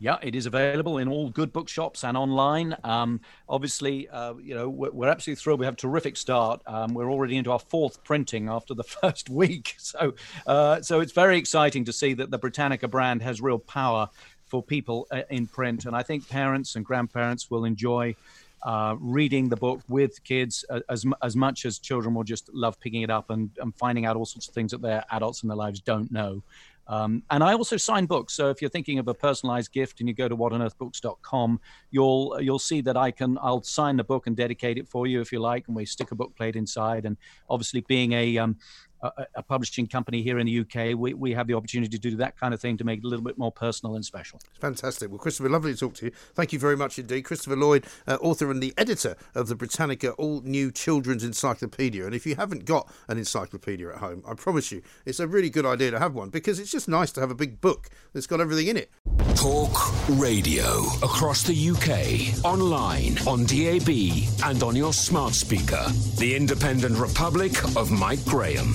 Yeah, it is available in all good bookshops and online. Um, obviously, uh, you know we're, we're absolutely thrilled. We have a terrific start. Um, we're already into our fourth printing after the first week, so uh, so it's very exciting to see that the Britannica brand has real power for people uh, in print. And I think parents and grandparents will enjoy uh, reading the book with kids uh, as as much as children will just love picking it up and, and finding out all sorts of things that their adults in their lives don't know. Um, and I also sign books. So if you're thinking of a personalized gift and you go to whatonearthbooks.com, you'll you'll see that I can I'll sign the book and dedicate it for you if you like, and we stick a book plate inside. And obviously, being a um, a, a publishing company here in the UK, we, we have the opportunity to do that kind of thing to make it a little bit more personal and special.
Fantastic. Well, Christopher, lovely to talk to you. Thank you very much indeed. Christopher Lloyd, uh, author and the editor of the Britannica All New Children's Encyclopedia. And if you haven't got an encyclopedia at home, I promise you, it's a really good idea to have one because it's just nice to have a big book that's got everything in it.
Talk Radio across the UK, online, on DAB, and on your smart speaker. The Independent Republic of Mike Graham